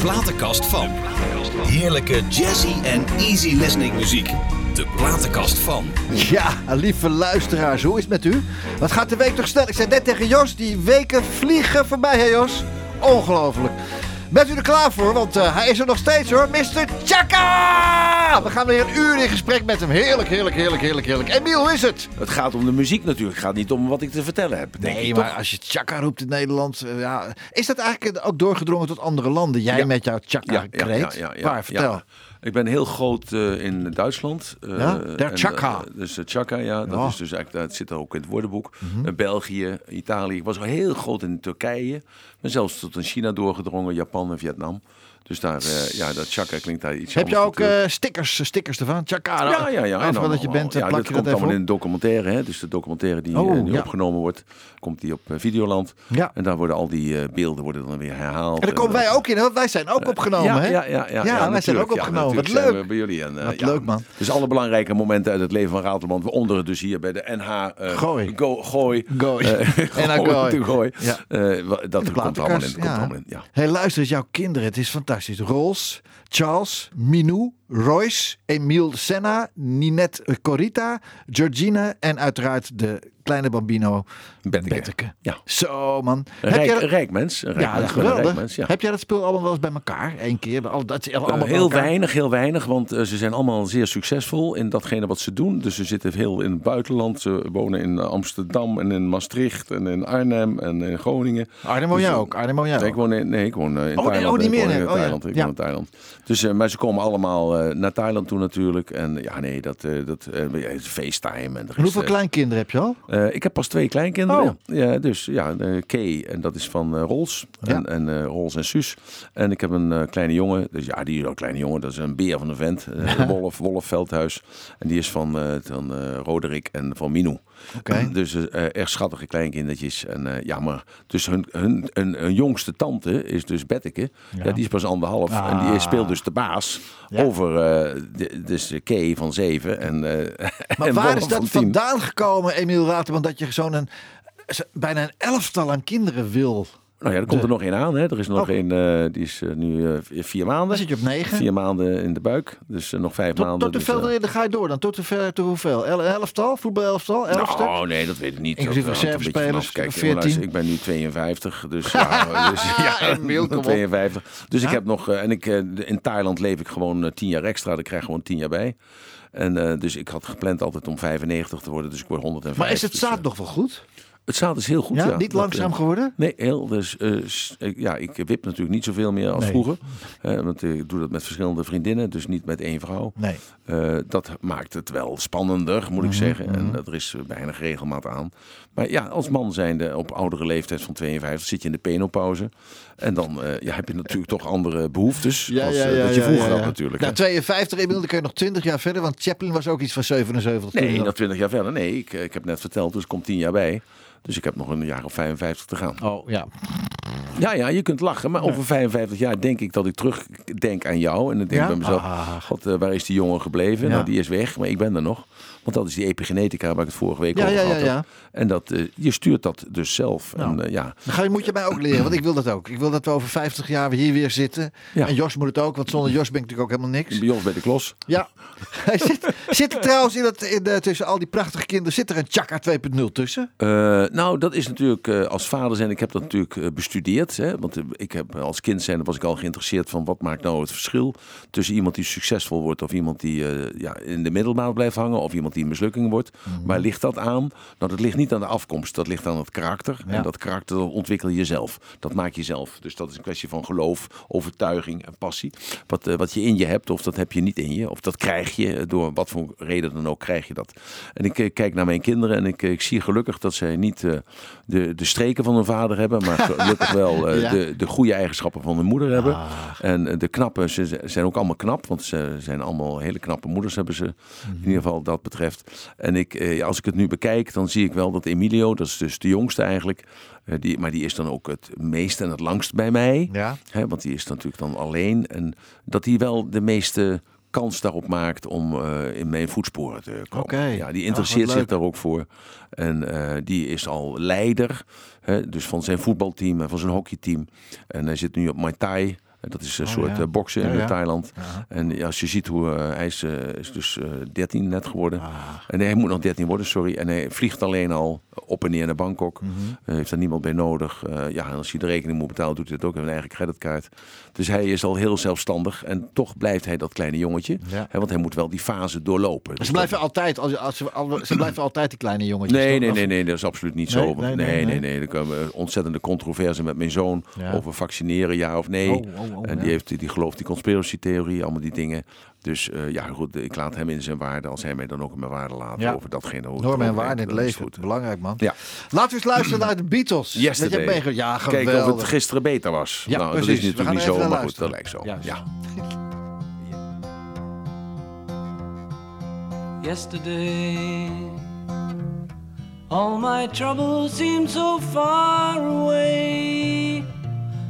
platenkast van. Heerlijke jazzy en easy listening muziek. De platenkast van. Ja, lieve luisteraars, hoe is het met u? Wat gaat de week toch snel? Ik zei net tegen Jos, die weken vliegen voorbij, hè Jos? Ongelooflijk. Bent u er klaar voor? Want eh, hij is er nog steeds hoor, Mr. Chaka! We gaan weer een uur in gesprek met hem. Heerlijk, heerlijk, heerlijk, heerlijk, heerlijk. Emiel, hoe is het? Het gaat om de muziek natuurlijk. Het gaat niet om wat ik te vertellen heb. Denk Nee, ik, maar toch? als je Chaka roept in Nederland, eh, ja, is dat eigenlijk ook doorgedrongen tot andere landen? Jij Ja. met jouw Chaka-kreet? Waar, vertel. Ja. Ik ben heel groot eh, in Duitsland. eh, Ja? Der Chaka. dus Chaka, ja. Dat Ja. is dus eigenlijk, dat zit ook in het woordenboek. Eh, België, Italië. Ik was al heel groot in Turkije. Ben zelfs tot in China doorgedrongen, Japan en Vietnam. Dus daar, eh, ja, dat Chaka klinkt daar iets Heb je ook eh, stickers, stickers ervan? Chaka, Ja, ja, ja. En dan- dat je bent, ja, plak dat je komt dat even allemaal in op. een documentaire. Hè? Dus de documentaire die Oh, eh, nu ja. opgenomen wordt, komt die op eh, Videoland. Ja. En daar worden al die eh, beelden worden dan weer herhaald. En daar komen wij ook in, want wij zijn ook opgenomen, ja, hè? Ja, ja, ja, Ja, wij zijn ook opgenomen. Wat leuk. we bij jullie. En, eh, Wat leuk, man. Dus alle belangrijke momenten uit het leven van Ratelband. Waaronder dus hier bij de NH eh, Gooi. Go, gooi. Gooi. Eh, NH gooi. Eh, dat komt allemaal in. Komt in. Hey, luister eens, jouw kinderen. Het is fantastisch. Rolls, Charles, Minou, Royce, Emile Senna, Ninette Corita, Georgina en uiteraard de kleine bambino Betteke. Betteke. Ja. Zo, man. Een rijk, rijk mens. Een rijk ja, mens, geweldig. rijk mens, ja. Heb jij dat spul allemaal wel eens bij elkaar? Eén keer? Al- Dat is allemaal Eh, heel weinig, heel weinig, want eh, ze zijn allemaal zeer succesvol in datgene wat ze doen. Dus ze zitten heel in het buitenland. Ze wonen in Amsterdam en in Maastricht en in Arnhem en in Groningen. Arnhem woon Dus, jij eh, ook? Arnhem woon jij Nee, ook? ik woon in, nee, ik woon eh, in Oh, nee, Thailand. oh, niet Ik meer, woon nee. in Oh, ja. Thailand. Ik Ja. woon in Thailand. Dus, eh, maar ze komen allemaal eh, naar Thailand toe natuurlijk. En ja, nee, dat, eh dat eh, FaceTime. En er hoeveel eh, kleinkinderen heb je al? eh, ik heb pas twee kleinkinderen. Oh. Ja, dus ja, Kay, en dat is van eh Rolls. Ja. En, en eh, Rolls en Suus. En ik heb een eh, kleine jongen. Dus ja, die is een kleine jongen. Dat is een beer van een vent. Wolf, Wolf Veldhuis. En die is van, van Roderick en van Minou. Oké. Dus eh, erg schattige kleinkindertjes. En eh, ja, maar dus hun, hun, hun, hun jongste tante is dus Betteke. Ja. die is pas anderhalf. En die Ah. speelt dus de baas Ja. over eh, de, dus de Kay van zeven. En, Maar en waar is dat vandaan gekomen, Emiel Raterman, dat je zo'n bijna een elftal aan kinderen wil? Nou ja, er komt er nog één aan. Hè. Er is nog Oh. één, eh, die is eh, nu eh, vier maanden. Dan zit je op negen. Vier maanden in de buik. Dus nog vijf Tot, maanden. tot dus, hoeveel eh, dan ga je door dan? Tot, hoeveel, tot hoeveel? El- Elftal? Voetbalelftal? Elfste? Nou, nee, dat weet ik niet. Inclusief reservespelers. Kijk, 14. luister, ik ben nu 52, dus ja, dus, ja op. 52. Dus ik heb nog, en ik, in Thailand leef ik gewoon 10 jaar extra. Daar krijg ik gewoon 10 jaar bij. En dus ik had gepland altijd om 95 te worden, dus ik word 105. maar is het dus, zaad eh, nog wel goed? Het zaad is heel goed, Ja, ja. niet Dat, langzaam eh, geworden? Nee, heel. Dus, eh, ik- ja, ik wip natuurlijk niet zoveel meer als Nee. vroeger. Eh, want ik doe dat met verschillende vriendinnen, dus niet met één vrouw. Nee. Eh, dat maakt het wel spannender, moet Mhm, ik zeggen. En er is eh, weinig regelmaat aan. Maar ja, als man zijnde op oudere leeftijd van 52 zit je in de penopauze. En dan eh, ja, heb je natuurlijk toch andere behoeftes. als, eh, dat je vroeger had natuurlijk. Nou, hè. 52 Emiel, dan kun je nog 20 jaar verder, want Chaplin was ook iets van 77. toen Nee, nog 20 jaar verder. Nee, ik, eh, ik heb net verteld, dus komt 10 jaar bij. Dus ik heb nog een jaar of 55 te gaan. Oh, ja. Ja, ja, je kunt lachen. Maar over 55 jaar denk ik dat ik terugdenk aan jou. En dan denk ik Ja? bij mezelf, Ah. God, waar is die jongen gebleven? Ja. Nou, die is weg, maar ik ben er nog. Want dat is die epigenetica waar ik het vorige week Ja, over ja, had. ja. En dat, eh, je stuurt dat dus zelf. Nou. En, eh, ja. Dan ga je, moet je mij ook leren, want ik wil dat ook. Ik wil dat we over 50 jaar hier weer zitten. En Jos moet het ook, want zonder Jos ben ik natuurlijk ook helemaal niks. Bij ons bij de klos. Ja. Hij zit, zit er trouwens in het, in de, tussen al die prachtige kinderen, zit er een Chaka 2.0 tussen? Eh, nou, dat is natuurlijk eh, als vader zijn. Ik heb dat natuurlijk eh, bestudeerd. Hè, want eh, ik heb als kind zijn was ik al geïnteresseerd van wat maakt nou het verschil tussen iemand die succesvol wordt of iemand die eh, ja, in de middelmaat blijft hangen of iemand die een mislukking wordt. Waar ligt dat aan? Nou, dat ligt niet aan de afkomst. Dat ligt aan het karakter. Ja. En dat karakter dat ontwikkel je zelf. Dat maak je zelf. Dus dat is een kwestie van geloof, overtuiging en passie. Wat, eh, wat je in je hebt of dat heb je niet in je. Of dat krijg je eh, door wat voor reden dan ook krijg je dat. En ik eh, kijk naar mijn kinderen en ik, ik zie gelukkig dat zij niet de, de streken van hun vader hebben. Maar gelukkig wel Ja. de, de goede eigenschappen van hun moeder hebben. Ah. En de knappe, ze zijn ook allemaal knap. Want ze zijn allemaal hele knappe moeders hebben ze. In ieder geval dat betreft. En ik, eh, ja, als ik het nu bekijk, dan zie ik wel dat Emilio, dat is dus de jongste eigenlijk. eh, die, maar die is dan ook het meest en het langst bij mij. Ja. Hè, want die is natuurlijk dan alleen. En dat hij wel de meeste kans daarop maakt om eh, in mijn voetsporen te komen. Ja, die Ach, interesseert zich daar ook voor. En die is al leider, hè, dus van zijn voetbalteam en van zijn hockeyteam. En hij zit nu op Muay Thai. Dat is een Oh, soort ja. eh, boksen in ja. Thailand. En als je ziet hoe eh, hij is, eh, is dus eh 13 net geworden. Ah. En hij moet nog 13 worden, sorry. En hij vliegt alleen al op en neer naar Bangkok. Mhm. Heeft daar niemand bij nodig. Ja, en als hij de rekening moet betalen, doet hij het ook met een eigen creditcard. Dus hij is al heel zelfstandig. En toch blijft hij dat kleine jongetje. Hè, want hij moet wel die fase doorlopen. Dus Ze blijven altijd, als, als ze, al- ze blijven altijd die kleine jongetjes. Nee, nee, nee, nee, dat is absoluut niet Nee, zo. nee, Nee, nee, nee, nee. Er komen ontzettende controverse met mijn zoon over vaccineren, ja of nee. Oh, oh, oh, en die, ja. heeft, die gelooft die conspiracy-theorie, allemaal die dingen. Dus eh, ja, goed, ik laat hem in zijn waarde als hij mij dan ook in mijn waarde laat Ja. over datgene. Normen en waarden in het leven. goed. Belangrijk, man. Ja. Laten we eens luisteren naar de Beatles. Je, Yesterday. meege- Ja, geweldig. Kijken of het gisteren beter was. Ja, nou, precies. dat is We natuurlijk niet zo, maar goed, luisteren. dat lijkt zo. Juist. Ja. yesterday. All my troubles seem so far away.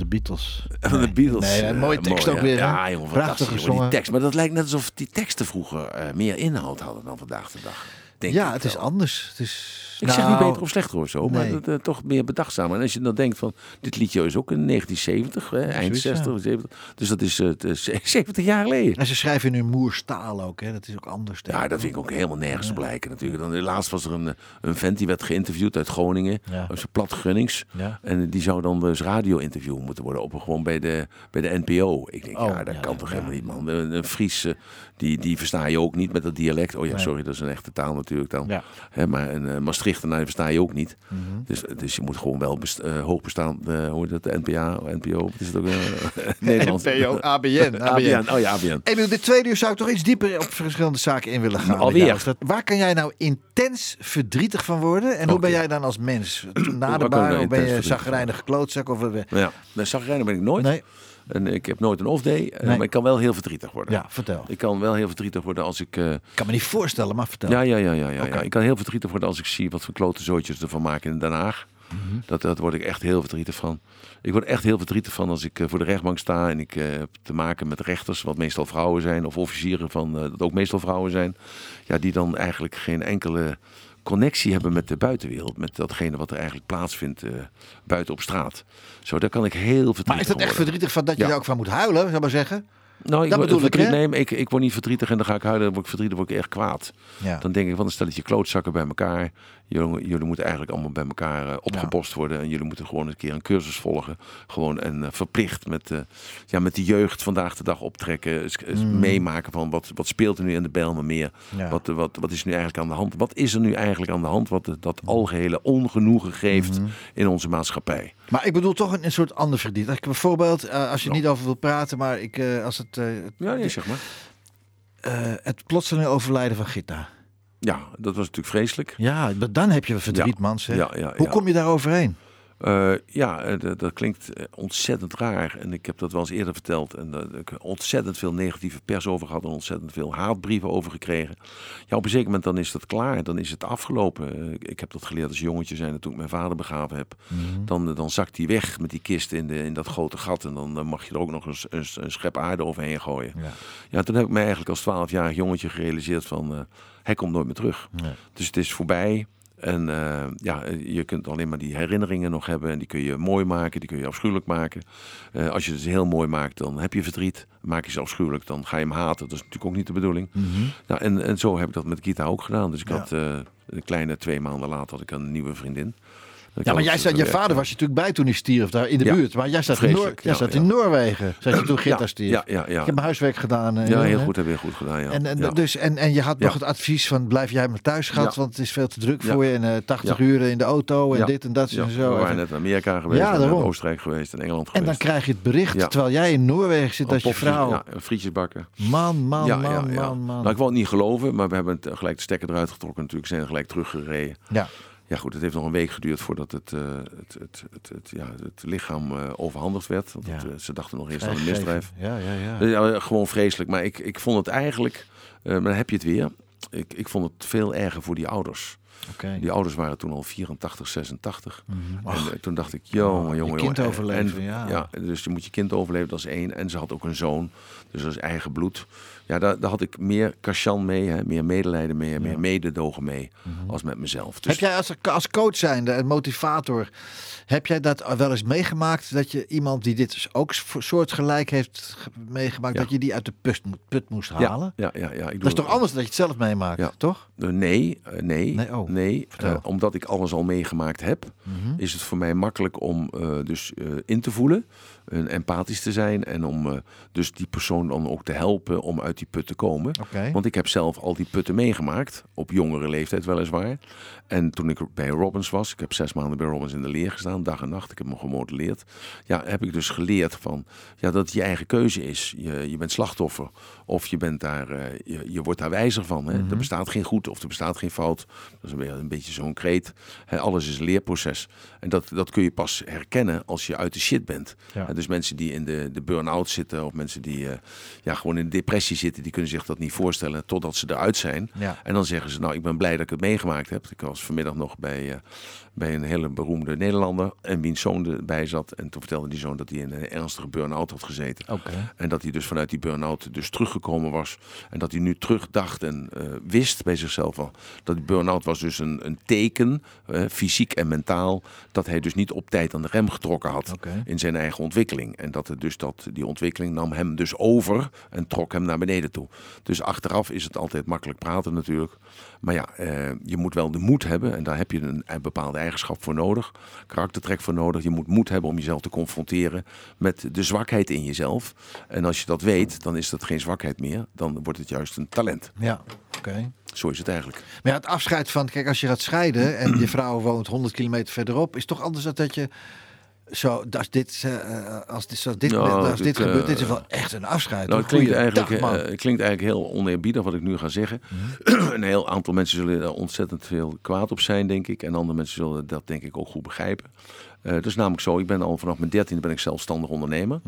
De Beatles. Van de Beatles. Nee, een mooie tekst ook weer? Ja, jongen, Prachtig gezongen. Die tekst. Maar dat lijkt net alsof die teksten vroeger eh, meer inhoud hadden dan vandaag de dag. Denk ja, ik het is anders. Het is, Ik zeg Nou, niet beter of slechter of zo, maar nee. dat, eh, toch meer bedachtzamer. En als je dan denkt van, dit liedje is ook in 1970, hè, eind zoiets, ja. 60, 70. Dus dat is eh, het is 70 jaar geleden. En ze schrijven in hun moerstaal ook, hè? Dat is ook anders. Ja, dat vind ik ook helemaal nergens op lijken natuurlijk. Dan, laatst was er een, eh, een vent die werd geïnterviewd uit Groningen. Ja. Zijn plat Gunnings. En die zou dan dus radio-interview moeten worden. Op, gewoon bij de, bij de NPO. Ik denk, Oh, ja, dat kan toch helemaal niet, man. Een, een Fries, eh, die, die versta je ook niet met dat dialect. Oh ja, sorry, dat is een echte taal natuurlijk dan. Ja. Hè, maar een uh, Maastrichtenaar versta je ook niet. Mhm. dus, dus je moet gewoon wel best, eh, hoogbestaand, eh, hoe heet dat, de NPA, NPO, wat is het ook? eh, Nederlands. NPO, ABN. ABN, oh ja, ABN. En dit tweede uur zou ik toch iets dieper op verschillende zaken in willen gaan. Alweer? dat- Waar kan jij nou intens verdrietig van worden? En hoe ben jij dan als mens? Naderbaar? nou ben je zagrijnige klootzak? Of, eh, Ja, nee, zagrijnig ben ik nooit. nee? En ik heb nooit een off-day, eh, Nee. maar ik kan wel heel verdrietig worden. Ja, vertel. Ik kan wel heel verdrietig worden als ik... eh, Ik kan me niet voorstellen, maar vertel. ja, ja, ja, ja, ja, ja. Ik kan heel verdrietig worden als ik zie wat voor klote zootjes ervan maken in Den Haag. Mhm. dat, dat word ik echt heel verdrietig van. Ik word echt heel verdrietig van als ik eh, voor de rechtbank sta en ik heb te maken met rechters, wat meestal vrouwen zijn, of officieren van, dat ook meestal vrouwen zijn. Ja, die dan eigenlijk geen enkele connectie hebben met de buitenwereld. Met datgene wat er eigenlijk plaatsvindt eh, buiten op straat. Zo, daar kan ik heel verdrietig Maar is dat echt worden. verdrietig van dat je Ja. er ook van moet huilen, zou ik maar zeggen? Nou, ik Dat word bedoel ik, hè? Nee, ik, ik word niet verdrietig en dan ga ik huilen. Dan word ik verdrietig, word ik echt kwaad. Ja. Dan denk ik, van een stelletje klootzakken bij elkaar. Jullie, jullie moeten eigenlijk allemaal bij elkaar eh, opgepost worden. En jullie moeten gewoon een keer een cursus volgen. Gewoon en eh, verplicht met, eh, ja, met de jeugd vandaag de dag optrekken. eens Meemaken van wat, wat speelt er nu in de Bijlmermeer. Mm. Ja. Wat, wat, wat is nu eigenlijk aan de hand? Wat is er nu eigenlijk aan de hand? Wat dat algehele ongenoegen geeft Mm-hmm. in onze maatschappij. Maar ik bedoel toch een, een soort ander verdriet. Ik bijvoorbeeld, eh, als je niet over wil praten, maar ik, eh, als het, eh, Ja, nee, zeg maar. het plotseling overlijden van Gita. Ja, dat was natuurlijk vreselijk. Ja, maar dan heb je verdriet, man. Zeg. Ja, ja, Hoe kom je daar overheen? Eh, ja, eh, dat, dat klinkt eh, ontzettend raar. En ik heb dat wel eens eerder verteld. En daar heb ik ontzettend veel negatieve pers over gehad. En ontzettend veel haatbrieven over gekregen. Ja, op een zeker moment dan is dat klaar. Dan is het afgelopen. Ik- heb dat geleerd als jongetje zijn. Toen ik mijn vader begraven heb. Dan, eh, dan zakt hij weg met die kist in, de, in dat grote gat. En dan mag je er ook nog eens een, een schep aarde overheen gooien. Ja. Ja, toen heb ik mij eigenlijk als 12-jarig jongetje gerealiseerd van... hij komt nooit meer terug. Nee. Dus het is voorbij. En eh, ja, eh, je kunt alleen maar die herinneringen nog hebben. En die kun je mooi maken, die kun je afschuwelijk maken. Eh, als je het heel mooi maakt, dan heb je verdriet. Maak je ze afschuwelijk, dan ga je hem haten. Dat is natuurlijk ook niet de bedoeling. Nou, en, en zo heb ik dat met Gita ook gedaan. Dus ik Ja. had een kleine twee maanden later had ik een nieuwe vriendin. Ja, maar jij zei, je vader was je natuurlijk bij toen hij stierf, daar in de Ja. buurt. Maar jij zat, in, Noor, jij zat ja. in Noorwegen, zei je toen Gitta stierf. ja, ja, ja. Ik heb mijn huiswerk gedaan. eh, Ja, heel hè? goed. Heb je goed gedaan, ja. En, en, dus, en, en je had nog het advies van blijf jij maar thuis Ja. want het is veel te druk voor je. En eh 80 Ja. uren in de auto en dit en dat en we zo. waren En- net in Amerika geweest, Ja, en. Oostenrijk geweest, in Engeland en geweest. dan krijg je het bericht, terwijl jij in Noorwegen zit, dat je vrouw... Ja, frietjes bakken. Man, man, man, man, man. Nou, ik wou het niet geloven, maar we hebben eh, gelijk de stekker eruit getrokken natuurlijk. Zijn gelijk teruggereden. ja. Ja goed, het heeft nog een week geduurd voordat het, eh, het, het, het, het, ja, het lichaam eh, overhandigd werd. Want Ja. het, eh, ze dachten nog eerst aan een misdrijf. Ja, ja, ja. Ja, gewoon vreselijk. Maar ik, ik vond het eigenlijk, maar dan heb je het weer. Ik, ik vond het veel erger voor die ouders. Oké. Die ouders waren toen al 84, 86. Mhm. En toen dacht ik, jongen, je jongen, kind jongen. overleven, en, ja. dus je moet je kind overleven, dat is één. En ze had ook een zoon, dus dat is eigen bloed. Ja, daar, daar had ik meer kashan mee, hè, meer medelijden mee, meer mededogen mee, als met mezelf. Dus Heb jij als, als coach zijnde en motivator, heb jij dat wel eens meegemaakt? Dat je iemand die dit dus ook soortgelijk heeft ge- meegemaakt, Ja. dat je die uit de put, put moest halen? ja, ja, ja, ja, ik doe Dat is toch anders dan dat je het zelf meemaakt, Ja. toch? Eh, nee, eh, nee, Nee, oh, nee. vertel. Eh, omdat ik alles al meegemaakt heb, Mhm. is het voor mij makkelijk om eh, dus eh, in te voelen, en empathisch te zijn en om eh, dus die persoon dan ook te helpen om uit die put te komen. Want ik heb zelf al die putten meegemaakt, op jongere leeftijd weliswaar. En toen ik bij Robbins was, ik heb zes maanden bij Robbins in de leer gestaan, dag en nacht, ik heb me gemodelleerd. Ja, heb ik dus geleerd van, ja, dat het je eigen keuze is. Je, je bent slachtoffer of je, bent daar, eh, je, je wordt daar wijzer van. Hè? Mhm. Er bestaat geen goed of er bestaat geen fout. Dat is weer een beetje zo'n kreet. Hè, alles is een leerproces. En dat, dat kun je pas herkennen als je uit de shit bent. Ja. Dus mensen die in de, de burn-out zitten of mensen die eh, ja, gewoon in de depressie zitten, die kunnen zich dat niet voorstellen totdat ze eruit zijn. Ja. En dan zeggen ze, nou, ik ben blij dat ik het meegemaakt heb. Ik was vanmiddag nog bij, eh, bij een hele beroemde Nederlander en wiens zoon erbij zat. En toen vertelde die zoon dat hij in een ernstige burn-out had gezeten. En dat hij dus vanuit die burn-out dus teruggekomen was. En dat hij nu terugdacht en eh, wist bij zichzelf al. Dat die burn-out was dus een, een teken, eh, fysiek en mentaal. Dat hij dus niet op tijd aan de rem getrokken had in zijn eigen ontwikkeling. En dat het dus dat, die ontwikkeling nam hem dus over en trok hem naar beneden toe. Dus achteraf is het altijd makkelijk praten natuurlijk. Maar ja, eh, je moet wel de moed hebben. En daar heb je een, een bepaalde eigenschap voor nodig. Karaktertrek voor nodig. Je moet moed hebben om jezelf te confronteren met de zwakheid in jezelf. En als je dat weet, dan is dat geen zwakheid meer. Dan wordt het juist een talent. Ja, oké. Zo is het eigenlijk. Maar ja, het afscheid van, kijk, als je gaat scheiden en je vrouw woont 100 kilometer verderop, is toch anders dan dat je zo, als dit, eh, als dit, Nou, als dit, dit eh, gebeurt, dit is wel echt een afscheid. Nou, het klinkt eigenlijk, eh, klinkt eigenlijk heel oneerbiedig wat ik nu ga zeggen. een heel aantal mensen zullen er ontzettend veel kwaad op zijn, denk ik. En andere mensen zullen dat denk ik ook goed begrijpen. Eh het is namelijk zo, ik ben al vanaf mijn dertiende ben ik zelfstandig ondernemer.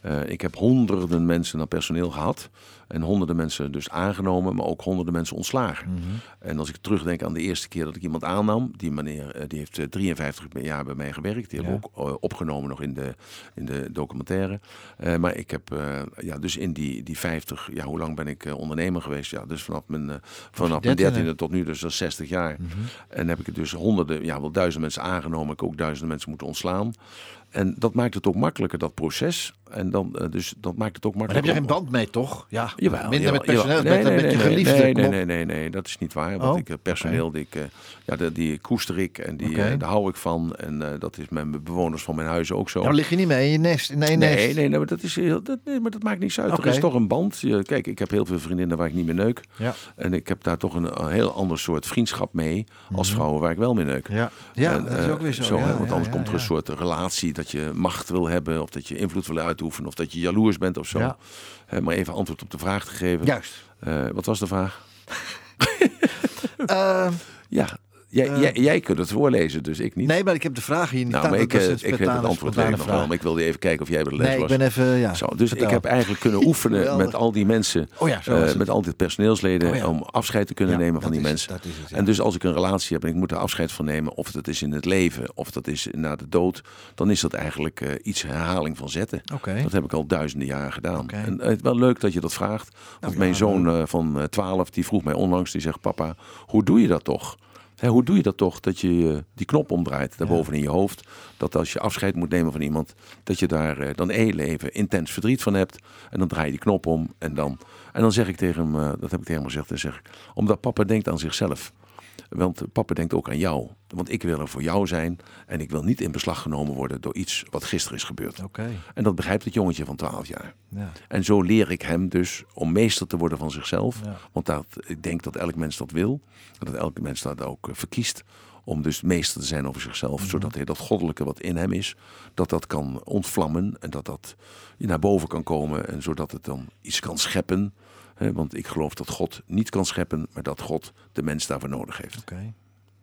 Eh, ik heb honderden mensen aan personeel gehad. En honderden mensen dus aangenomen, maar ook honderden mensen ontslagen. En als ik terugdenk aan de eerste keer dat ik iemand aannam, die meneer eh, die heeft eh, 53 jaar bij mij gewerkt. Die Ja. hebben ook eh, opgenomen nog in de, in de documentaire. Eh, maar ik heb eh, ja, dus in die, die 50, ja, hoe lang ben ik eh, ondernemer geweest? Ja, dus vanaf mijn, eh, vanaf mijn dertiende. dertiende tot nu, dus dat is 60 jaar. En heb ik het dus honderden, ja, wel duizenden mensen aangenomen. Ik heb ook duizenden mensen moeten ontslaan. En dat maakt het ook makkelijker, dat proces. En dan, eh, dus dat maakt het ook Maar daar heb je geen band mee, toch? Ja, Jawel, minder jawel, met personeel, jawel. met, met je geliefde. Nee, nee, nee, nee, nee, dat is niet waar. Want Oh, ik, eh, personeel, die, ik, eh, ja, die, die koester ik en die, daar hou ik van. En dat is met mijn bewoners van mijn huis ook zo. Maar lig je niet mee in je nest, in één nest? Nee, nee, nee, maar dat, is heel, dat, nee, maar dat maakt niets uit. Er is toch een band. Kijk, ik heb heel veel vriendinnen waar ik niet meer neuk. Ja. En ik heb daar toch een, een heel ander soort vriendschap mee als vrouwen waar ik wel mee neuk. Mhm. Ja, ja En, dat is ook weer zo. ja, want anders komt er een soort relatie dat je macht wil hebben, of dat je invloed wil uitoefenen, of dat je jaloers bent of zo. Ja. Maar even antwoord op de vraag te geven. Juist. Eh, wat was de vraag? Eh, Ja, jij, jij, jij kunt het voorlezen, dus ik niet. nee, maar ik heb de vraag hier niet nou, staan. ik, Dat eh, ik weet het antwoord weet ik nog wel. Maar ik wilde even kijken of jij bij de les Nee, ik was. ben even, ja. Zo, dus vertel. ik heb eigenlijk kunnen oefenen met al die mensen, Oh ja, eh, met al die personeelsleden, Oh ja. om afscheid te kunnen nemen van die is mensen. het. En dus als ik een relatie heb en ik moet er afscheid van nemen, of dat is in het leven, of dat is na de dood, dan is dat eigenlijk eh, iets herhaling van zetten. Dat heb ik al duizenden jaren gedaan. En het wel leuk dat je dat vraagt. Want ja, mijn zoon eh, van eh, 12, die vroeg mij onlangs, die zegt, papa, hoe doe je dat toch? Hè, hoe doe je dat toch, dat je eh, die knop omdraait daarboven in je hoofd? Dat als je afscheid moet nemen van iemand, dat je daar eh, dan heel even intens verdriet van hebt. En dan draai je die knop om en dan, en dan zeg ik tegen hem, eh, dat heb ik tegen hem gezegd, dan zeg ik, omdat papa denkt aan zichzelf. Want papa denkt ook aan jou. Want ik wil er voor jou zijn en ik wil niet in beslag genomen worden door iets wat gisteren is gebeurd. Oké. En dat begrijpt het jongetje van 12 jaar. Ja. En zo leer ik hem dus om meester te worden van zichzelf. Ja. Want dat, ik denk dat elk mens dat wil. En dat elke mens dat ook eh, verkiest. Om dus meester te zijn over zichzelf. Mhm. Zodat hij dat goddelijke wat in hem is. Dat dat kan ontvlammen. En dat dat naar boven kan komen. En zodat het dan iets kan scheppen. Want ik geloof dat God niet kan scheppen. Maar dat God de mens daarvoor nodig heeft. Oké.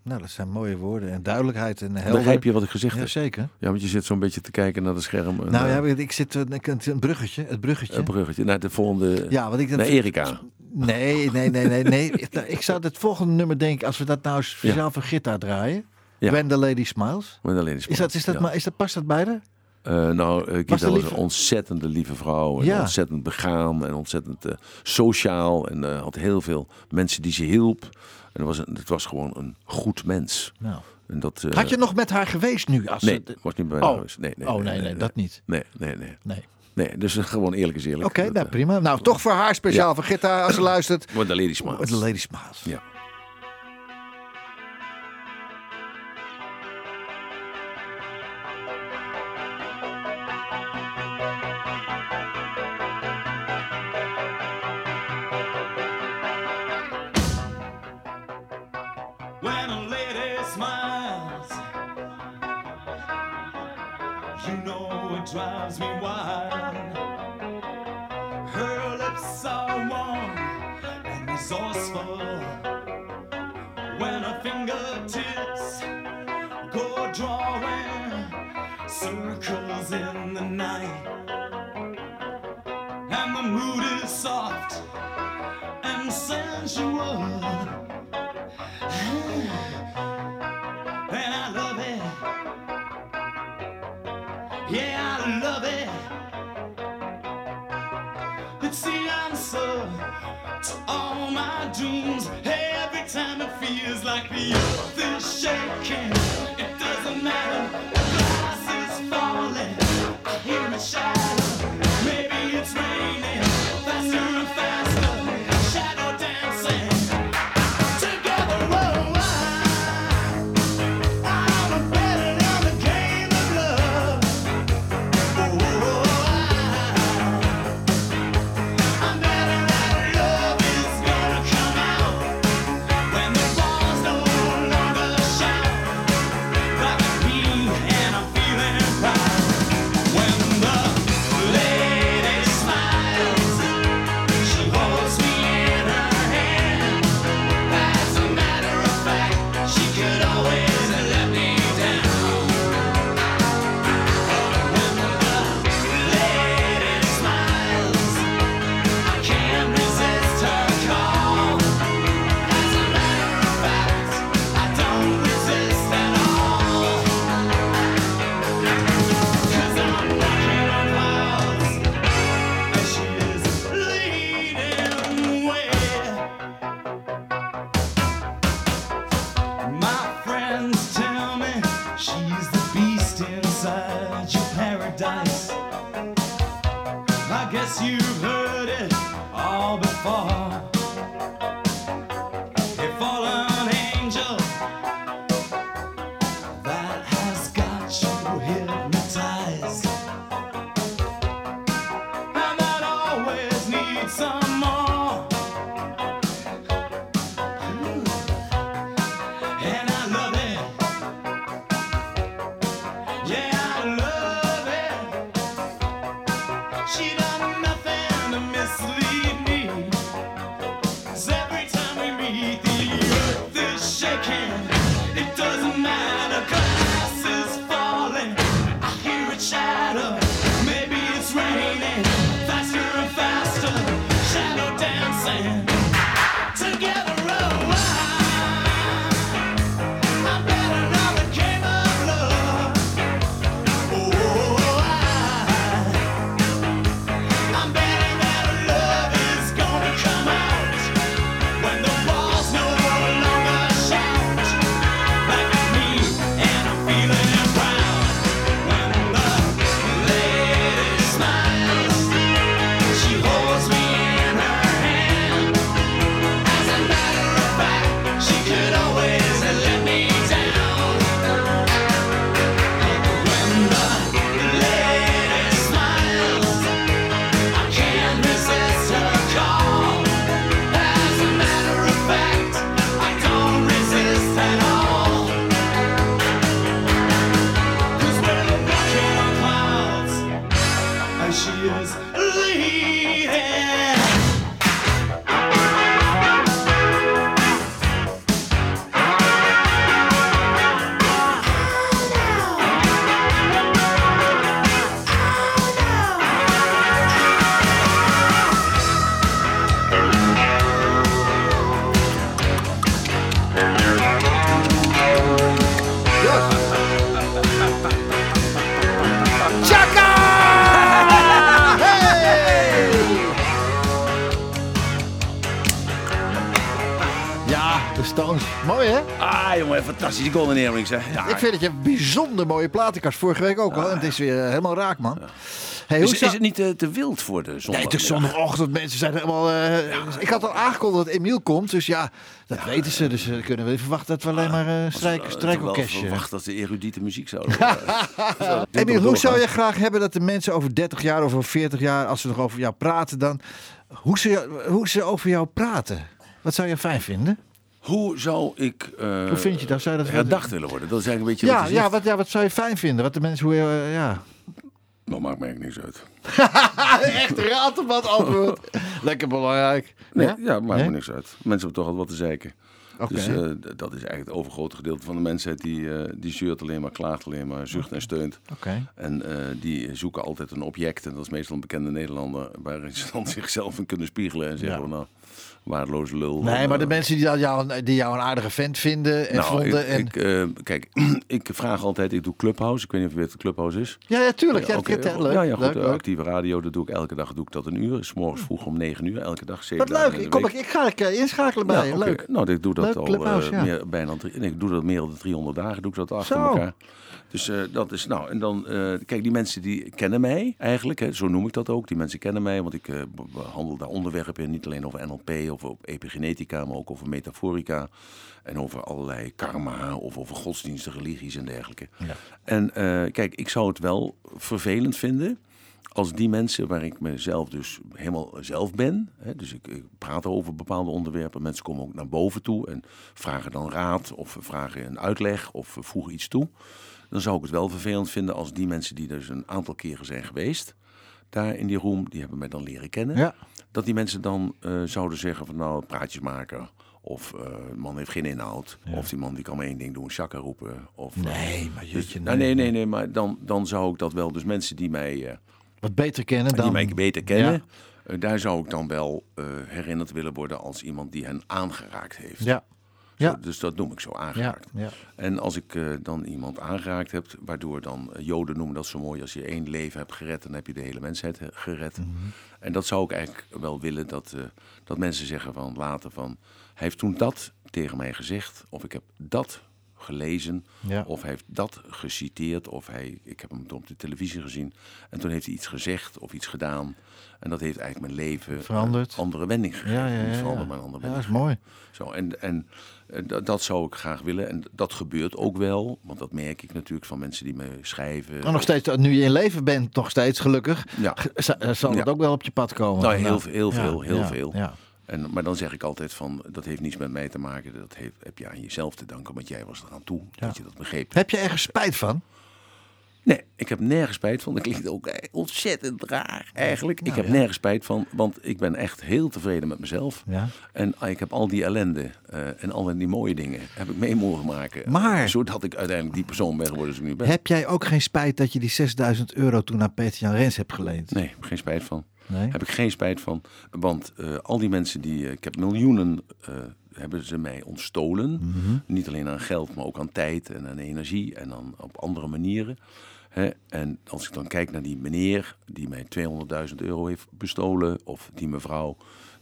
Nou, dat zijn mooie woorden en duidelijkheid en helder. Begrijp je wat ik gezegd Ja, heb? zeker. Ja, want je zit zo'n beetje te kijken naar het scherm. En, Nou eh, ja, ik zit een, een bruggetje, het bruggetje. een bruggetje naar de volgende. Ja, want ik naar Erika. Nee, nee, nee, nee, nee. Ik- nou, ik zou het volgende nummer denken, als we dat nou eens speciaal voor Gitta draaien. Ja. When the Lady Smiles. Met alleen Is dat, is dat, ja. maar, is dat, past dat bij haar? Eh, nou, uh, Was Gita de was een ontzettende lieve vrouw. En Ja. ontzettend begaan en ontzettend eh, sociaal. En eh, had heel veel mensen die ze hielp. En het was, een, het was gewoon een goed mens. Nou. En dat, eh, Had je nog met haar geweest nu? Als Nee, het- was niet bij Oh. geweest. Nee, nee, oh, nee, nee, dat niet. Nee, nee, nee. Nee. nee dus eh, gewoon eerlijk is eerlijk. Oké, nou eh, prima. Nou, toch voor haar speciaal, voor Gitta, als ze luistert. With the lady smiles. With the Lady Smiles. Ja. Fantastische golden earrings, hè. Ja, Ik vind dat je een bijzonder mooie platenkast. Vorige week ook al. En het is weer eh, helemaal raak, man. Hey, hoe is, is het niet eh, te wild voor de zondag? Nee, het is zondagochtend. Mensen zijn helemaal... eh, Ik had al aangekondigd dat Emiel komt. Dus ja, dat weten ze. Dus kunnen we even wachten dat we alleen maar eh strijk, Ik strijkorkestje... verwacht dat ze erudiete muziek zouden. Zo, Emiel, hoe zou je graag hebben dat de mensen over 30 jaar, over 40 jaar, als ze nog over jou praten, dan hoe ze, hoe ze over jou praten? Wat zou je fijn vinden? Hoe zou ik eh, Hoe vind je dat? Zou je dat herdacht willen worden? Dat is eigenlijk een beetje Ja, wat ja, wat, ja, wat zou je fijn vinden? Wat de mensen, hoe eh, ja. Nou, maakt mij niks uit. Echt ratenbad antwoord. Lekker belangrijk. Nee, Ja? ja, maakt Nee? me niks uit. Mensen hebben toch altijd wat te zeiken. Dus eh, dat is eigenlijk het overgrote gedeelte van de mensheid. Die, eh, die zeurt alleen maar, klaagt alleen maar, zucht en steunt. Oké. En eh, die zoeken altijd een object. En dat is meestal een bekende Nederlander. Waarin ze dan zichzelf in kunnen spiegelen. En zeggen Ja. van nou, waardeloze lul. Nee, maar de mensen die jou, die jou een aardige vent vinden en nou, vonden. ik, en... ik, kijk, ik vraag altijd, ik doe Clubhouse. Ik weet niet of je weet wat Clubhouse is. ja, ja, tuurlijk. Ja, leuk, ja, ja, goed, leuk, actieve radio, dat doe ik elke dag. Doe ik dat een uur. S morgens vroeg om 9 uur, elke dag. zeven Wat leuk. Ik, kom, ik, ik ga keer inschakelen bij Ja. Leuk. Nou, ik doe dat Leuk, al Clubhouse, eh, ja. meer, bijna drie, en ik doe dat meer dan 300 dagen. Doe ik dat achter Zo. elkaar. Dus eh, dat is nou. En dan, eh, kijk, die mensen die kennen mij eigenlijk. Hè, zo noem ik dat ook. Die mensen kennen mij, want ik eh, be- behandel daar onderwerpen in. Niet alleen over NLP of over epigenetica, maar ook over metaforica. En over allerlei karma of over godsdiensten, religies en dergelijke. En eh, kijk, ik zou het wel vervelend vinden als die mensen waar ik mezelf dus helemaal zelf ben, hè, dus ik, ik praat over bepaalde onderwerpen, mensen komen ook naar boven toe en vragen dan raad of vragen een uitleg of voegen iets toe, dan zou ik het wel vervelend vinden als die mensen die dus een aantal keren zijn geweest, daar in die room, die hebben mij dan leren kennen, Ja. dat die mensen dan eh, zouden zeggen van nou, praatjes maken. Of de man heeft geen inhoud. Of die man die kan maar één ding doen, shaka roepen. Of, eh, Nee, maar dus- jeetje, nou, nee. nee, nee, nee, maar dan, dan zou ik dat wel. Dus mensen die mij, Wat beter kennen dan... die mij beter kennen, Ja. eh, daar zou ik dan wel eh, herinnerd willen worden als iemand die hen aangeraakt heeft. Ja. Zo, Ja. dus dat noem ik zo aangeraakt. ja. En als ik eh, dan iemand aangeraakt heb, waardoor dan Joden noemen dat zo mooi, als je één leven hebt gered, dan heb je de hele mensheid gered. Mhm. En dat zou ik eigenlijk wel willen dat, dat mensen zeggen van later van, hij heeft toen dat tegen mij gezegd, of ik heb dat gelezen, Ja. of hij heeft dat geciteerd, of hij, ik heb hem toen op de televisie gezien, en toen heeft hij iets gezegd of iets gedaan. En dat heeft eigenlijk mijn leven Veranderd. een andere wending gegeven. Ja, ja, ja, ja. veranderd, maar een andere Ja, dat is mooi. zo, en en dat, dat zou ik graag willen. En dat gebeurt ook wel. Want dat merk ik natuurlijk van mensen die me schrijven. Maar nog steeds, nu je in leven bent, nog steeds gelukkig, Ja. eh, zal Ja. ook wel op je pad komen. Nou, heel, veel, heel ja, veel, heel veel. Ja. En, maar dan zeg ik altijd van, dat heeft niets met mij te maken. Dat heeft, heb je aan jezelf te danken, want jij was eraan toe dat je dat begreep. Heb je ergens spijt van? Nee, ik heb nergens spijt van. Dat klinkt ook eh, ontzettend raar eigenlijk. Nou ik heb ja. nergens spijt van, want ik ben echt heel tevreden met mezelf. Ja. En ah, ik heb al die ellende eh, en al die mooie dingen heb ik mee mogen maken. Maar- Zodat ik uiteindelijk die persoon ben geworden zoals ik nu ben. Heb jij ook geen spijt dat je die 6000 euro toen aan Peter-Jan Rens hebt geleend? Nee, heb geen spijt van. Nee? Heb ik geen spijt van. Want eh, al die mensen die. eh, ik heb miljoenen. eh, hebben ze mij ontstolen. Mhm. Niet alleen aan geld, maar ook aan tijd en aan energie. En dan op andere manieren. En als ik dan kijk naar die meneer die mij 200.000 euro heeft bestolen. Of die mevrouw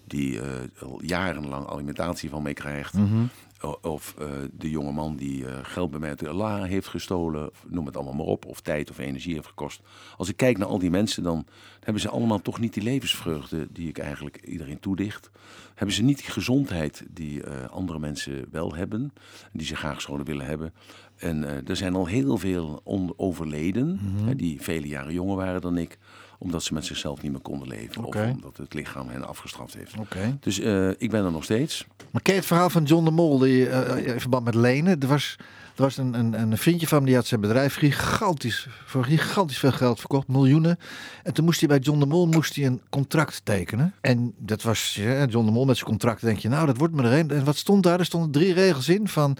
die al jarenlang alimentatie van mij krijgt. Mhm. Of eh, de jonge man die eh, geld bij mij uit de Allah heeft gestolen. Noem het allemaal maar op. Of tijd of energie heeft gekost. Als ik kijk naar al die mensen, dan hebben ze allemaal toch niet die levensvreugde die ik eigenlijk iedereen toedicht. Hebben ze niet die gezondheid die eh, andere mensen wel hebben. Die ze graag zouden willen hebben. En er zijn al heel veel overleden. hè, die vele jaren jonger waren dan ik. Omdat ze met zichzelf niet meer konden leven. Of omdat het lichaam hen afgestraft heeft. Oké. Dus eh, ik ben er nog steeds. Maar ken je het verhaal van John de Mol die, eh, in verband met lenen? Er was, er was een, een, een vriendje van hem die had zijn bedrijf gigantisch, voor gigantisch veel geld verkocht, miljoenen. En toen moest hij bij John de Mol moest hij een contract tekenen. En dat was ja, John de Mol met zijn contract. denk je, nou dat wordt me er een. En wat stond daar? Er stonden drie regels in van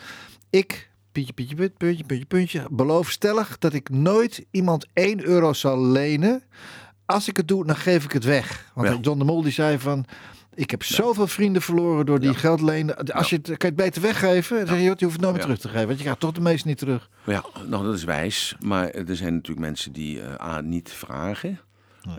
ik... Pietje, pietje, punt, puntje, puntje, puntje. Beloof stellig dat ik nooit iemand 1 euro zal lenen. Als ik het doe, dan geef ik het weg. Want Ja. John de Mol die zei van... Ik heb zoveel vrienden verloren door die Ja. geld lenen. Als je het, kan je het beter weggeven? Dan zeg je, joh, je hoeft het nooit meer terug te geven. Want je krijgt toch de meeste niet terug. Ja, nou dat is wijs. Maar er zijn natuurlijk mensen die eh, A, niet vragen,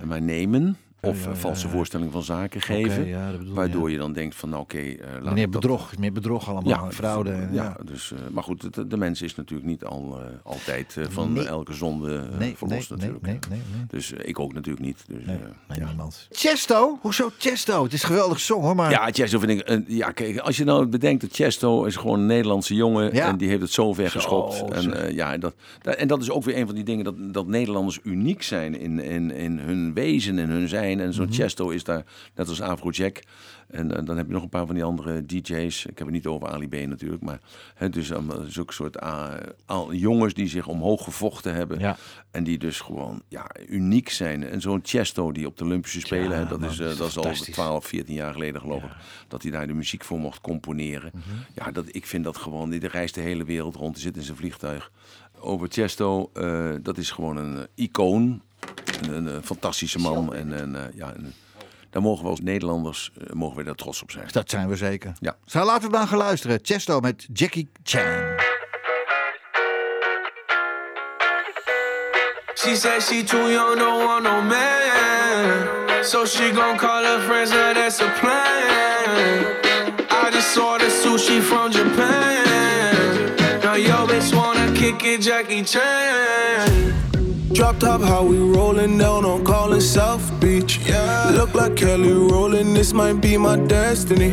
maar nemen. Of ja, ja, valse voorstelling van zaken geven. waardoor je dan denkt van nou oké, eh, dat- bedrog, meer bedrog allemaal, fraude. en- ja. Dus, eh, maar goed, de, de mens is natuurlijk niet al, eh, altijd eh, van Nee. elke zonde eh, Nee, verlost nee, natuurlijk. Dus eh, ik ook natuurlijk niet. Dus, eh, niemand. Chesto? Hoezo Chesto? Het is een geweldig song hoor, maar... Ja, Chesto vind ik. ja, kijk, als je nou bedenkt dat Chesto is gewoon een Nederlandse jongen en die heeft het zo ver geschopt. En, eh, ja, en dat, dat- en dat is ook weer een van die dingen dat, dat Nederlanders uniek zijn in, in, in hun wezen en hun zijn. En zo'n Mhm. Chesto is daar net als Afrojack. En eh, dan heb je nog een paar van die andere DJ's. Ik heb het niet over Ali B natuurlijk, maar hè, dus um, zulke soort ah, al, jongens die zich omhoog gevochten hebben. Ja. En die dus gewoon ja, uniek zijn. En zo'n Chesto die op de Olympische Spelen, Ja, hè, dat, man, is, dat eh, is dat is al fantastisch. 12, 14 jaar geleden geloof ik, dat hij daar de muziek voor mocht componeren. Mhm. Ja, dat, ik vind dat gewoon, die reist de hele wereld rond, die zit in zijn vliegtuig. Over Chesto, eh, dat is gewoon een eh, icoon, een, een, eh, fantastische man. En, en, eh, ja, en, daar mogen we als Nederlanders eh, mogen we daar trots op zijn. Dat zijn we zeker. Ja. Zo, laten we dan gaan luisteren. Chesto met Jackie Chan. She said she too young, don't want no man. So she gon' call her friends, now that's a plan. I just ordered sushi from Japan. Now yo bitch wanna kick it, Jackie Chan. Drop top, how we rollin' down on calling South Beach. Yeah. Look like Kelly rolling, this might be my destiny.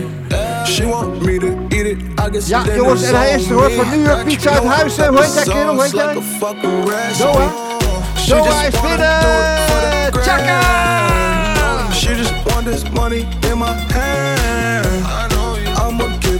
She want me to eat it, I guess Ja, jongens, en hij is er, hoor, me. New York Pizza uit Huizen. Hoe heet dat kerel? Hoe heet Sauce hij? like a fucking recipe. Noah. She Noah just is binnen. it for the gram. Chaka! She just want this money in my hand.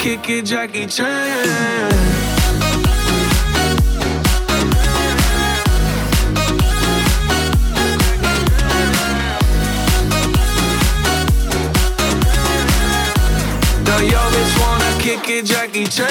Kick it, Jackie Chan. Now yo wanna kick it, Jackie Chan.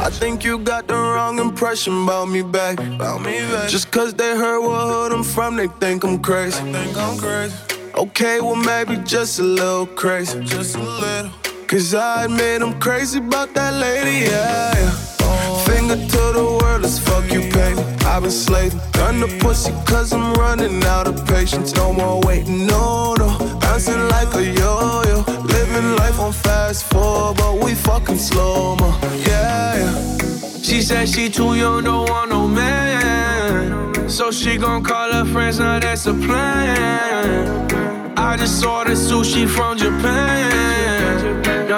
I think you got the wrong impression about me back. About me back. Just cause they heard what hood I'm from, they think I'm crazy. think I'm crazy. Okay, well maybe just a little crazy. Just a little. Cause I admit I'm crazy about that lady, yeah. yeah. Finger to the world, let's fuck you, me. I've been slaving. Gun the pussy cause I'm running out of patience. No more waiting, no, no. Bouncing like a yo yo. Living life on fast forward, but we fucking slow mo. Yeah, yeah. She said she too young, don't want no man. So she gon' call her friends, now that's a plan. I just ordered sushi from Japan.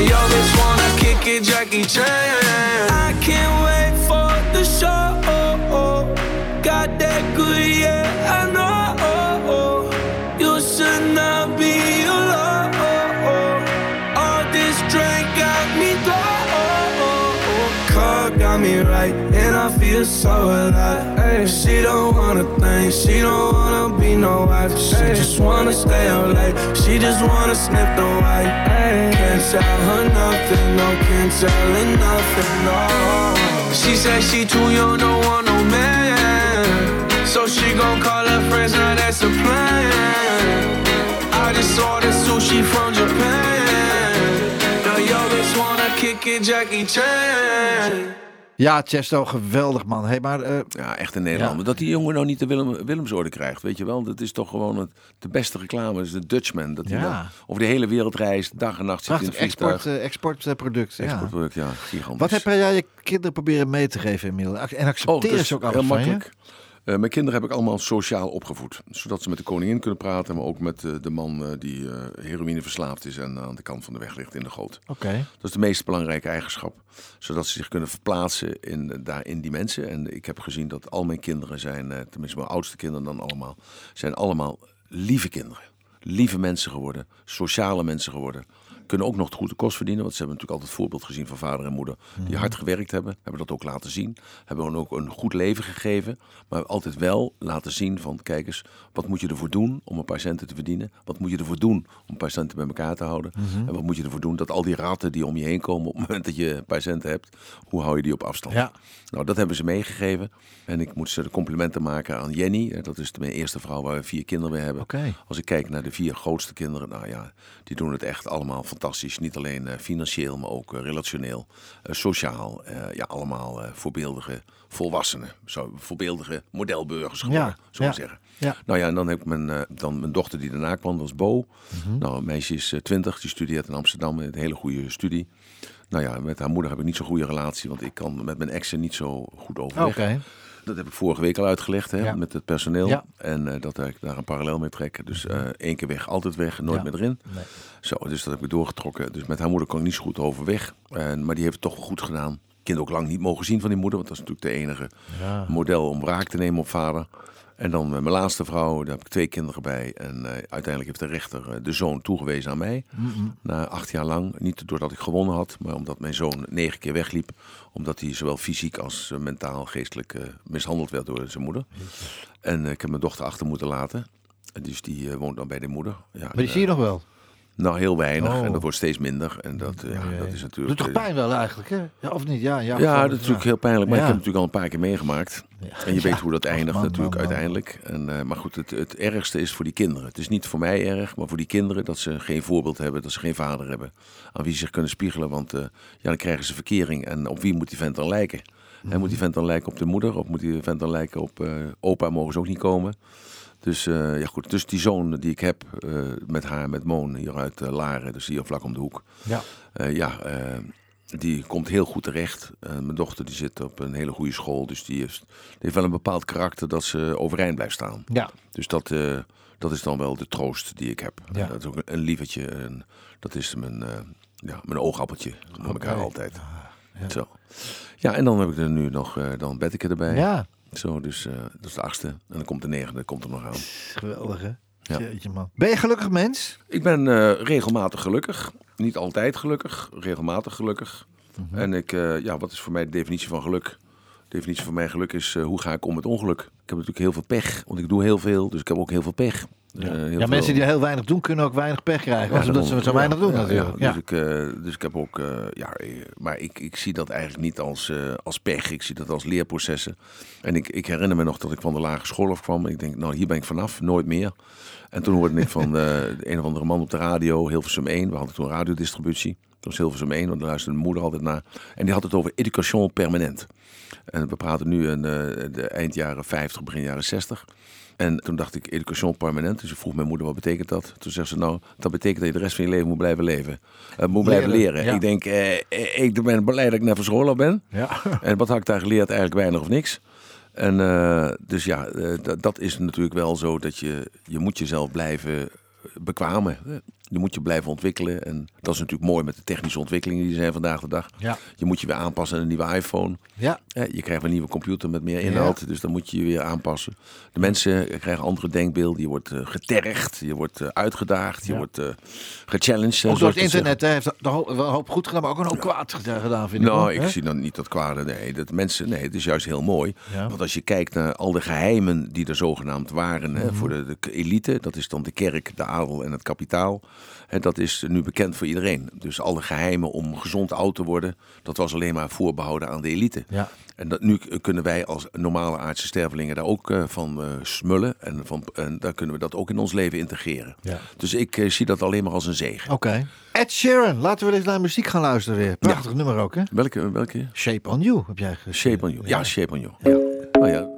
Yo bitch wanna kick it, Jackie Chan. I can't wait for the show. Got that good, yeah, I know. You should not be alone. All this got me got me right, and I feel so alive. Ay, she don't wanna think, she don't wanna be no wife. She just wanna stay up late, she just wanna sniff the white. Ay, can't tell her nothing, no, can't tell her nothing, no. She said she too young, don't want no man. So she gon' call her friends, now that's a plan. I just ordered sushi from Japan. Now yo bitch wanna kick it, Jackie Chan. Ja, Chesto, geweldig man. Hey, maar eh, Ja, echt een Nederlander. Dat die jongen nou niet de Willem, Willemsorde krijgt, weet je wel. Dat is toch gewoon het, de beste reclame. Is de Dutchman. Dat hij Ja. over de hele wereld reist, dag en nacht zit in het export, eh, exportproduct. ja. Exportproduct, ja, gigantisch. Wat heb jij je kinderen proberen mee te geven inmiddels? En Oh, accepteren dat is ze ook heel alles van je? Eh, mijn kinderen heb ik allemaal sociaal opgevoed. Zodat ze met de koningin kunnen praten, maar ook met eh, de man eh, die heroïne verslaafd is en aan de kant van de weg ligt in de goot. Oké. Dat is de meest belangrijke eigenschap. Zodat ze zich kunnen verplaatsen in, daar in die mensen. En ik heb gezien dat al mijn kinderen zijn, tenminste mijn oudste kinderen dan allemaal, zijn allemaal lieve kinderen. Lieve mensen geworden, sociale mensen geworden. Kunnen ook nog goed de kost verdienen, want ze hebben natuurlijk altijd voorbeeld gezien van vader en moeder. Die hard gewerkt hebben, hebben dat ook laten zien. Hebben hun ook een goed leven gegeven. Maar altijd wel laten zien van, kijk eens, wat moet je ervoor doen om een paar centen te verdienen? Wat moet je ervoor doen om een paar centen bij elkaar te houden? En wat moet je ervoor doen dat al die ratten die om je heen komen op het moment dat je een paar centen hebt, hoe hou je die op afstand? Ja. Nou, dat hebben ze meegegeven. En ik moet ze de complimenten maken aan Jenny. Eh, Dat is de- mijn eerste vrouw waar we vier kinderen mee hebben. Als ik kijk naar de vier grootste kinderen, nou ja, die doen het echt allemaal fantastisch. Niet alleen eh, financieel, maar ook eh, relationeel, eh, sociaal. Ja, allemaal voorbeeldige volwassenen. Zo, voorbeeldige modelburgers geworden, Ja, zo ja. zeggen. Ja. Nou ja, en dan heb ik mijn, dan mijn dochter die daarna kwam, dat was Bo. Mhm. Nou, een meisje is 20, die studeert in Amsterdam, een hele goede studie. Nou ja, met haar moeder heb ik niet zo'n goede relatie, want ik kan met mijn exen niet zo goed overweg. Oké. Dat heb ik vorige week al uitgelegd hè, Ja. met het personeel. Ja. En eh, dat ik daar een parallel mee trek. Dus eh, één keer weg, altijd weg, nooit Ja. meer erin. Nee. Zo, dus dat heb ik doorgetrokken. Dus met haar moeder kon ik niet zo goed overweg. En, maar die heeft het toch goed gedaan. Kind ook lang niet mogen zien van die moeder, want dat is natuurlijk de enige model om wraak te nemen op vader. En dan met mijn laatste vrouw, daar heb ik twee kinderen bij. En eh, uiteindelijk heeft de rechter eh, de zoon toegewezen aan mij. Na acht jaar lang. Niet doordat ik gewonnen had, maar omdat mijn zoon negen keer wegliep. Omdat hij zowel fysiek als eh, mentaal, geestelijk eh, mishandeld werd door zijn moeder. En eh, ik heb mijn dochter achter moeten laten. En Dus die eh, woont dan bij de moeder. Ja, Maar die en, zie je nog wel. Nou, heel weinig. Oh. En dat wordt steeds minder. En dat, eh, ja, dat is Doet natuurlijk... toch eh, pijn wel eigenlijk, hè? Ja, of niet? Ja, ja, ja, dat is natuurlijk heel pijnlijk. Maar ik heb het natuurlijk al een paar keer meegemaakt. En je weet hoe dat eindigt man, natuurlijk man, man. uiteindelijk. En, eh, maar goed, het, het ergste is voor die kinderen. Het is niet voor mij erg, maar voor die kinderen dat ze geen voorbeeld hebben, dat ze geen vader hebben aan wie ze zich kunnen spiegelen. Want ja, dan krijgen ze verkering. En op wie moet die vent dan lijken? En moet die vent dan lijken op de moeder? Of moet die vent dan lijken op opa? Mogen ze ook niet komen? Dus eh, ja goed, dus die zoon die ik heb eh, met haar, met Moon hier uit eh, Laren, dus hier vlak om de hoek. Ja. Ja, die komt heel goed terecht. Mijn dochter die zit op een hele goede school, dus die heeft, die heeft wel een bepaald karakter dat ze overeind blijft staan. Ja. Dus dat, dat is dan wel de troost die ik heb. Ja. Dat is ook een, een lievertje. En dat is mijn, ja, mijn oogappeltje. Noem ik haar altijd. Zo. Ja, en dan heb ik er nu nog dan Betteke erbij. Ja. Zo, dus eh, dat is de achtste. En dan komt de negende, komt er nog aan. Geweldig, hè? Ja. Jeetje, man. Ben je gelukkig mens? Ik ben eh, regelmatig gelukkig. Niet altijd gelukkig, regelmatig gelukkig. Mhm. En ik, eh, ja, wat is voor mij de definitie van geluk? De definitie van mijn geluk is, hoe ga ik om met ongeluk? Ik heb natuurlijk heel veel pech, want ik doe heel veel, dus ik heb ook heel veel pech. Eh, Ja, veel- mensen die heel weinig doen, kunnen ook weinig pech krijgen. Ja, omdat ze zo weinig doen Ja, natuurlijk. Ja, Ja. Dus, ik, eh, dus ik heb ook, eh, ja, eh, maar ik, ik zie dat eigenlijk niet als, eh, als pech. Ik zie dat als leerprocessen. En ik, ik herinner me nog dat ik van de lagere school afkwam. Ik denk, nou, hier ben ik vanaf, nooit meer. En toen hoorde ik van eh, de een of andere man op de radio, Hilversum 1. We hadden toen radiodistributie. Dat was Hilversum 1, want daar luisterde mijn moeder altijd naar. En die had het over education permanent. En we praten nu in eh, de eind jaren 50, begin jaren 60. En toen dacht ik, education permanent. Dus ik vroeg mijn moeder, wat betekent dat? Toen zegt ze, nou, dat betekent dat je de rest van je leven moet blijven leven. Eh, moet blijven Leren, leren. ja. Ik denk, eh, ik ben blij dat ik net van school af ben. Ja. En wat had ik daar geleerd? Eigenlijk weinig of niks. En eh, dus ja, dat- dat is natuurlijk wel zo dat je, je moet jezelf blijven bekwamen. Je moet je blijven ontwikkelen. En dat is natuurlijk mooi met de technische ontwikkelingen die er zijn vandaag de dag. Ja. Je moet je weer aanpassen aan een nieuwe iPhone. Ja. Je krijgt een nieuwe computer met meer inhoud, dus dan moet je je weer aanpassen. De mensen krijgen andere denkbeelden. Je wordt eh, getergd, je wordt eh, uitgedaagd, je Ja. wordt eh gechallenged. Ook door het internet hè, heeft een hoop, wel een hoop goed gedaan, maar ook een hoop kwaad gedaan, vind ik. Nou, ik hè? zie dan niet dat kwade. Nee, dat mensen, nee, het is juist heel mooi. Want als je kijkt naar al de geheimen die er zogenaamd waren Mhm. hè, voor de, de elite, dat is dan de kerk, de adel en het kapitaal. Dat is nu bekend voor iedereen. Dus alle geheimen om gezond oud te worden, dat was alleen maar voorbehouden aan de elite. Ja. En dat, nu kunnen wij als normale aardse stervelingen daar ook eh, van eh, smullen. En, van, en daar kunnen we dat ook in ons leven integreren. Ja. Dus ik eh, zie dat alleen maar als een zegen. Oké. Ed Sheeran, laten we eens naar muziek gaan luisteren weer. Prachtig nummer ook, hè? Welke? welke? Shape on You heb jij gezien. Shape on You. Ja, Shape on You. Ja. Oh, ja.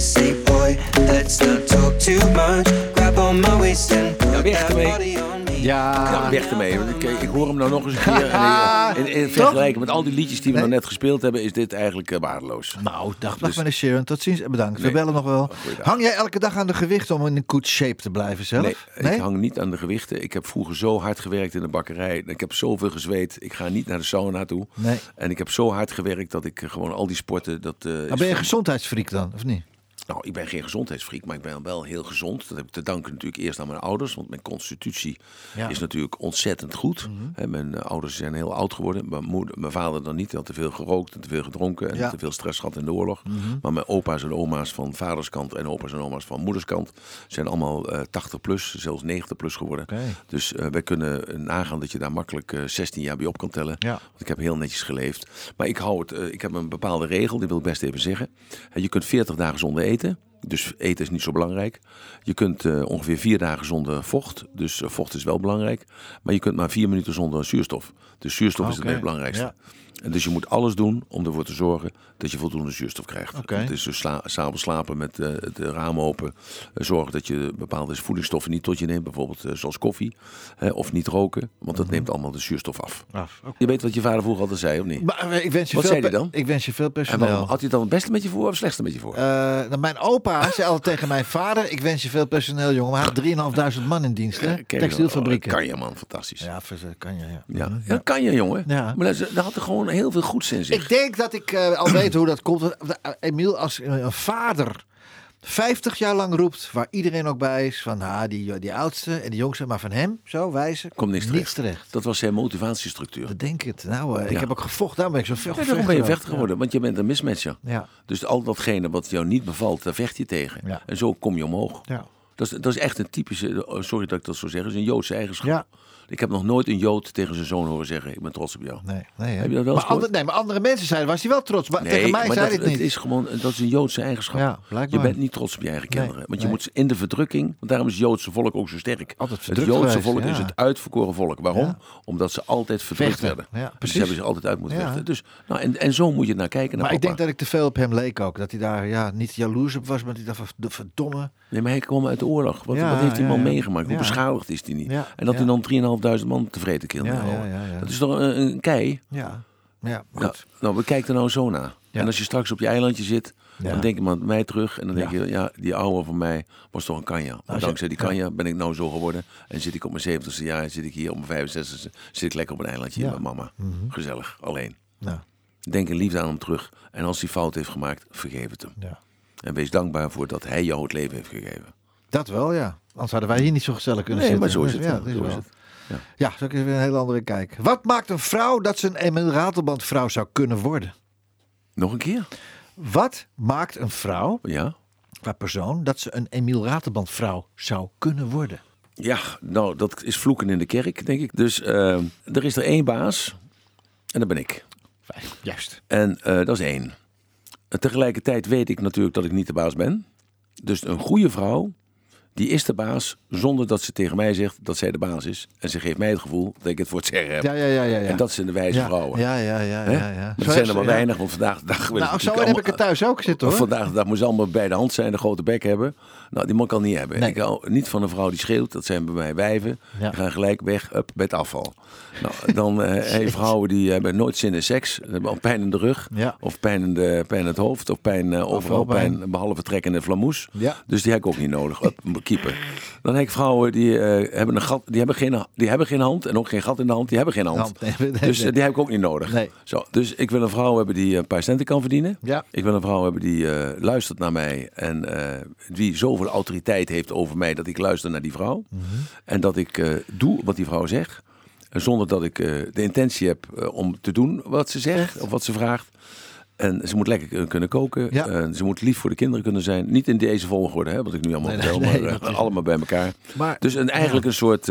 Say, boy, let's not talk too much. Grab on my waist and put weg that ermee. body on me. Ja, weg ermee. Want ik, ik hoor hem nou nog eens een keer. En, in, in, in vergelijking met al die liedjes die we Nee. nou net gespeeld hebben, is dit eigenlijk eh, waardeloos. Nou, dag, dag Dus- meneer Sharon. Tot ziens en bedankt. We bellen nog wel. Goeiedag. Hang jij elke dag aan de gewicht om in een good shape te blijven zelf? Nee, ik hang niet aan de gewichten. Ik heb vroeger zo hard gewerkt in de bakkerij. Ik heb zoveel gezweet. Ik ga niet naar de sauna toe. Nee. En ik heb zo hard gewerkt dat ik eh, gewoon al die sporten... Dat, eh, Maar ben je een gezondheidsfreak dan, of niet? Nou, ik ben geen gezondheidsfreak, maar ik ben wel heel gezond. Dat heb ik te danken natuurlijk eerst aan mijn ouders. Want mijn constitutie Ja. Mhm. is natuurlijk ontzettend goed. Hè, mijn eh, ouders zijn heel oud geworden. Mijn, moeder, mijn vader dan niet. Hij had te veel gerookt en te veel gedronken. En Ja. Mhm. te veel stress gehad in de oorlog. Maar mijn opa's en oma's van vaderskant en opa's en oma's van moederskant... zijn allemaal eh 80 plus, zelfs 90 plus geworden. Dus eh, wij kunnen nagaan dat je daar makkelijk eh, 16 jaar bij op kan tellen. Ja. Want ik heb heel netjes geleefd. Maar ik hou het, ik heb een bepaalde regel, die wil ik best even zeggen. Je kunt 40 dagen zonder eten. Dus eten is niet zo belangrijk. Je kunt eh, ongeveer vier dagen zonder vocht. Dus eh, vocht is wel belangrijk. Maar je kunt maar vier minuten zonder zuurstof. Dus zuurstof is het meest belangrijkste. ja. En dus je moet alles doen om ervoor te zorgen dat je voldoende zuurstof krijgt. Oké. Het is dus sla s'avonds slapen met eh, de ramen open. Eh, zorgen dat je bepaalde voedingsstoffen niet tot je neemt. Bijvoorbeeld eh, zoals koffie. hè, of niet roken. Want dat neemt allemaal de zuurstof af. Af. oké. Je weet wat je vader vroeger altijd zei, of niet? Maar ik wens je Wat veel zei hij dan? Ik wens je veel En personeel. waarom, had hij dan het beste met je voor of het slechtste met je voor? Nou, mijn opa zei altijd tegen mijn vader: Ik wens je veel personeel, jongen. Maar hij had 3.500 man in dienst, hè? Dan- Textielfabrieken. oh, Kan je man, fantastisch. Ja, kan je, ja. ja. Mhm, dat kan je jongen. Ja. Maar dat, dat had er gewoon heel veel goeds in zich. Ik denk dat ik eh, al weet hoe dat komt. Eh, Emiel, als een vader 50 jaar lang roept, waar iedereen ook bij is, van ah, die, die oudste en die jongste, maar van hem, zo wijzen, Komt niks terecht. terecht. Dat was zijn motivatiestructuur. Dat denk ik het. Nou, eh, ik heb ook gevochten, daarom ben ik zo veel Ja, daarom ben je vechter geworden, want je bent een mismatcher. Ja. Dus al datgene wat jou niet bevalt, daar vecht je tegen. Ja. En zo kom je omhoog. Ja. Dat, is, dat is echt een typische, sorry dat ik dat zo zeg, is een Joodse eigenschap. Ja. Ik heb nog nooit een Jood tegen zijn zoon horen zeggen, ik ben trots op jou. Nee, nee? Heb je dat wel maar, nee, maar andere mensen zeiden, was hij wel trots. Maar tegen mij maar zei dat, het niet. is gewoon, dat is een Joodse eigenschap. Ja, blijkbaar. je bent niet trots op je eigen Nee, kinderen. Want je nee. moet in de verdrukking, want daarom is het Joodse volk ook zo sterk. Altijd het Joodse geweest, volk ja. is het uitverkoren volk. Waarom? Ja. Omdat ze altijd verdrukt Vechten. werden. Ja, dus precies. ze hebben ze altijd uit moeten vechten. Dus, nou, en, en zo moet je naar kijken. Naar Maar ik denk dat ik te veel op hem leek ook. Dat hij daar ja, niet jaloers op was, maar hij dacht van verdomme. Nee, maar hij kwam uit de oorlog. Wat, wat heeft die man meegemaakt? Hoe beschadigd is hij niet? Ja, En dat hij dan 3.500 man tevreden Ja, ja, ja, ja. Dat is toch een, een kei? Ja, ja Nou, goed. nou, we kijken er nou zo naar. En als je straks op je eilandje zit, dan denk je maar aan mij terug. En dan denk je, ja, die oude van mij was toch een kanja. Maar dankzij die ja. kanja ben ik nou zo geworden. En zit ik op mijn 70ste jaar, zit ik hier op mijn 65ste, zit ik lekker op een eilandje. Mhm. met mama. Gezellig, alleen. Nou, Denk in liefde aan hem terug. En als hij fout heeft gemaakt, vergeef het hem. ja. En wees dankbaar voor dat hij jou het leven heeft gegeven. Dat wel, ja. Anders hadden wij hier niet zo gezellig kunnen Nee, zitten. maar zo is het. Ja, Ja, dat is zo is het. Ja. Ja, zo is weer een hele andere kijk. Wat maakt een vrouw dat ze een Emil Ratelband vrouw zou kunnen worden? Nog een keer? Wat maakt een vrouw Ja? qua persoon dat ze een Emiel Raterband vrouw zou kunnen worden? Ja, nou, dat is vloeken in de kerk, denk ik. Dus eh, er is er één baas en dat ben ik. Fijn, juist. En eh, dat is één. En tegelijkertijd weet ik natuurlijk dat ik niet de baas ben. Dus een goede vrouw, die is de baas zonder dat ze tegen mij zegt dat zij de baas is. En ze geeft mij het gevoel dat ik het voor het zeggen heb. Ja, ja, ja, ja. ja. En dat zijn de wijze ja, vrouwen. Ja, ja, ja, ja. ja. Er Zo zijn er maar weinig, want vandaag de dag... Nou, zo heb ik het thuis ook zitten hoor. Vandaag de dag moet ze allemaal bij de hand zijn, de grote bek hebben. Nou, die mag ik al niet hebben. Nee. Ik hou niet van een vrouw die schreeuwt. Dat zijn bij mij wijven. Ja. Die gaan gelijk weg up, bij het afval. Nou, dan eh heb je vrouwen die hebben nooit zin in seks. Ze hebben al pijn in de rug. Ja. Of pijn in, de, pijn in het hoofd. Of pijn eh, overal pijn. Behalve trekkende flamoes. Ja. Dus die heb ik ook niet nodig. Up, keeper. Dan heb ik vrouwen die, eh, hebben een gat, die, hebben geen, die hebben geen hand. En ook geen gat in de hand. Die hebben geen hand. Hand, nee, nee, dus die heb ik ook niet nodig. Zo, dus ik wil een vrouw hebben die een paar centen kan verdienen. Ja. Ik wil een vrouw hebben die luistert naar mij en die zoveel autoriteit heeft over mij dat ik luister naar die vrouw. Mhm. En dat ik eh, doe wat die vrouw zegt. En zonder dat ik eh, de intentie heb eh, om te doen wat ze zegt of wat ze vraagt. En ze moet lekker eh, kunnen koken. Ja. En ze moet lief voor de kinderen kunnen zijn. Niet in deze volgorde, hè, wat ik nu allemaal Nee, vertel, nee, maar eh, allemaal bij elkaar. Maar- dus een, eigenlijk een soort,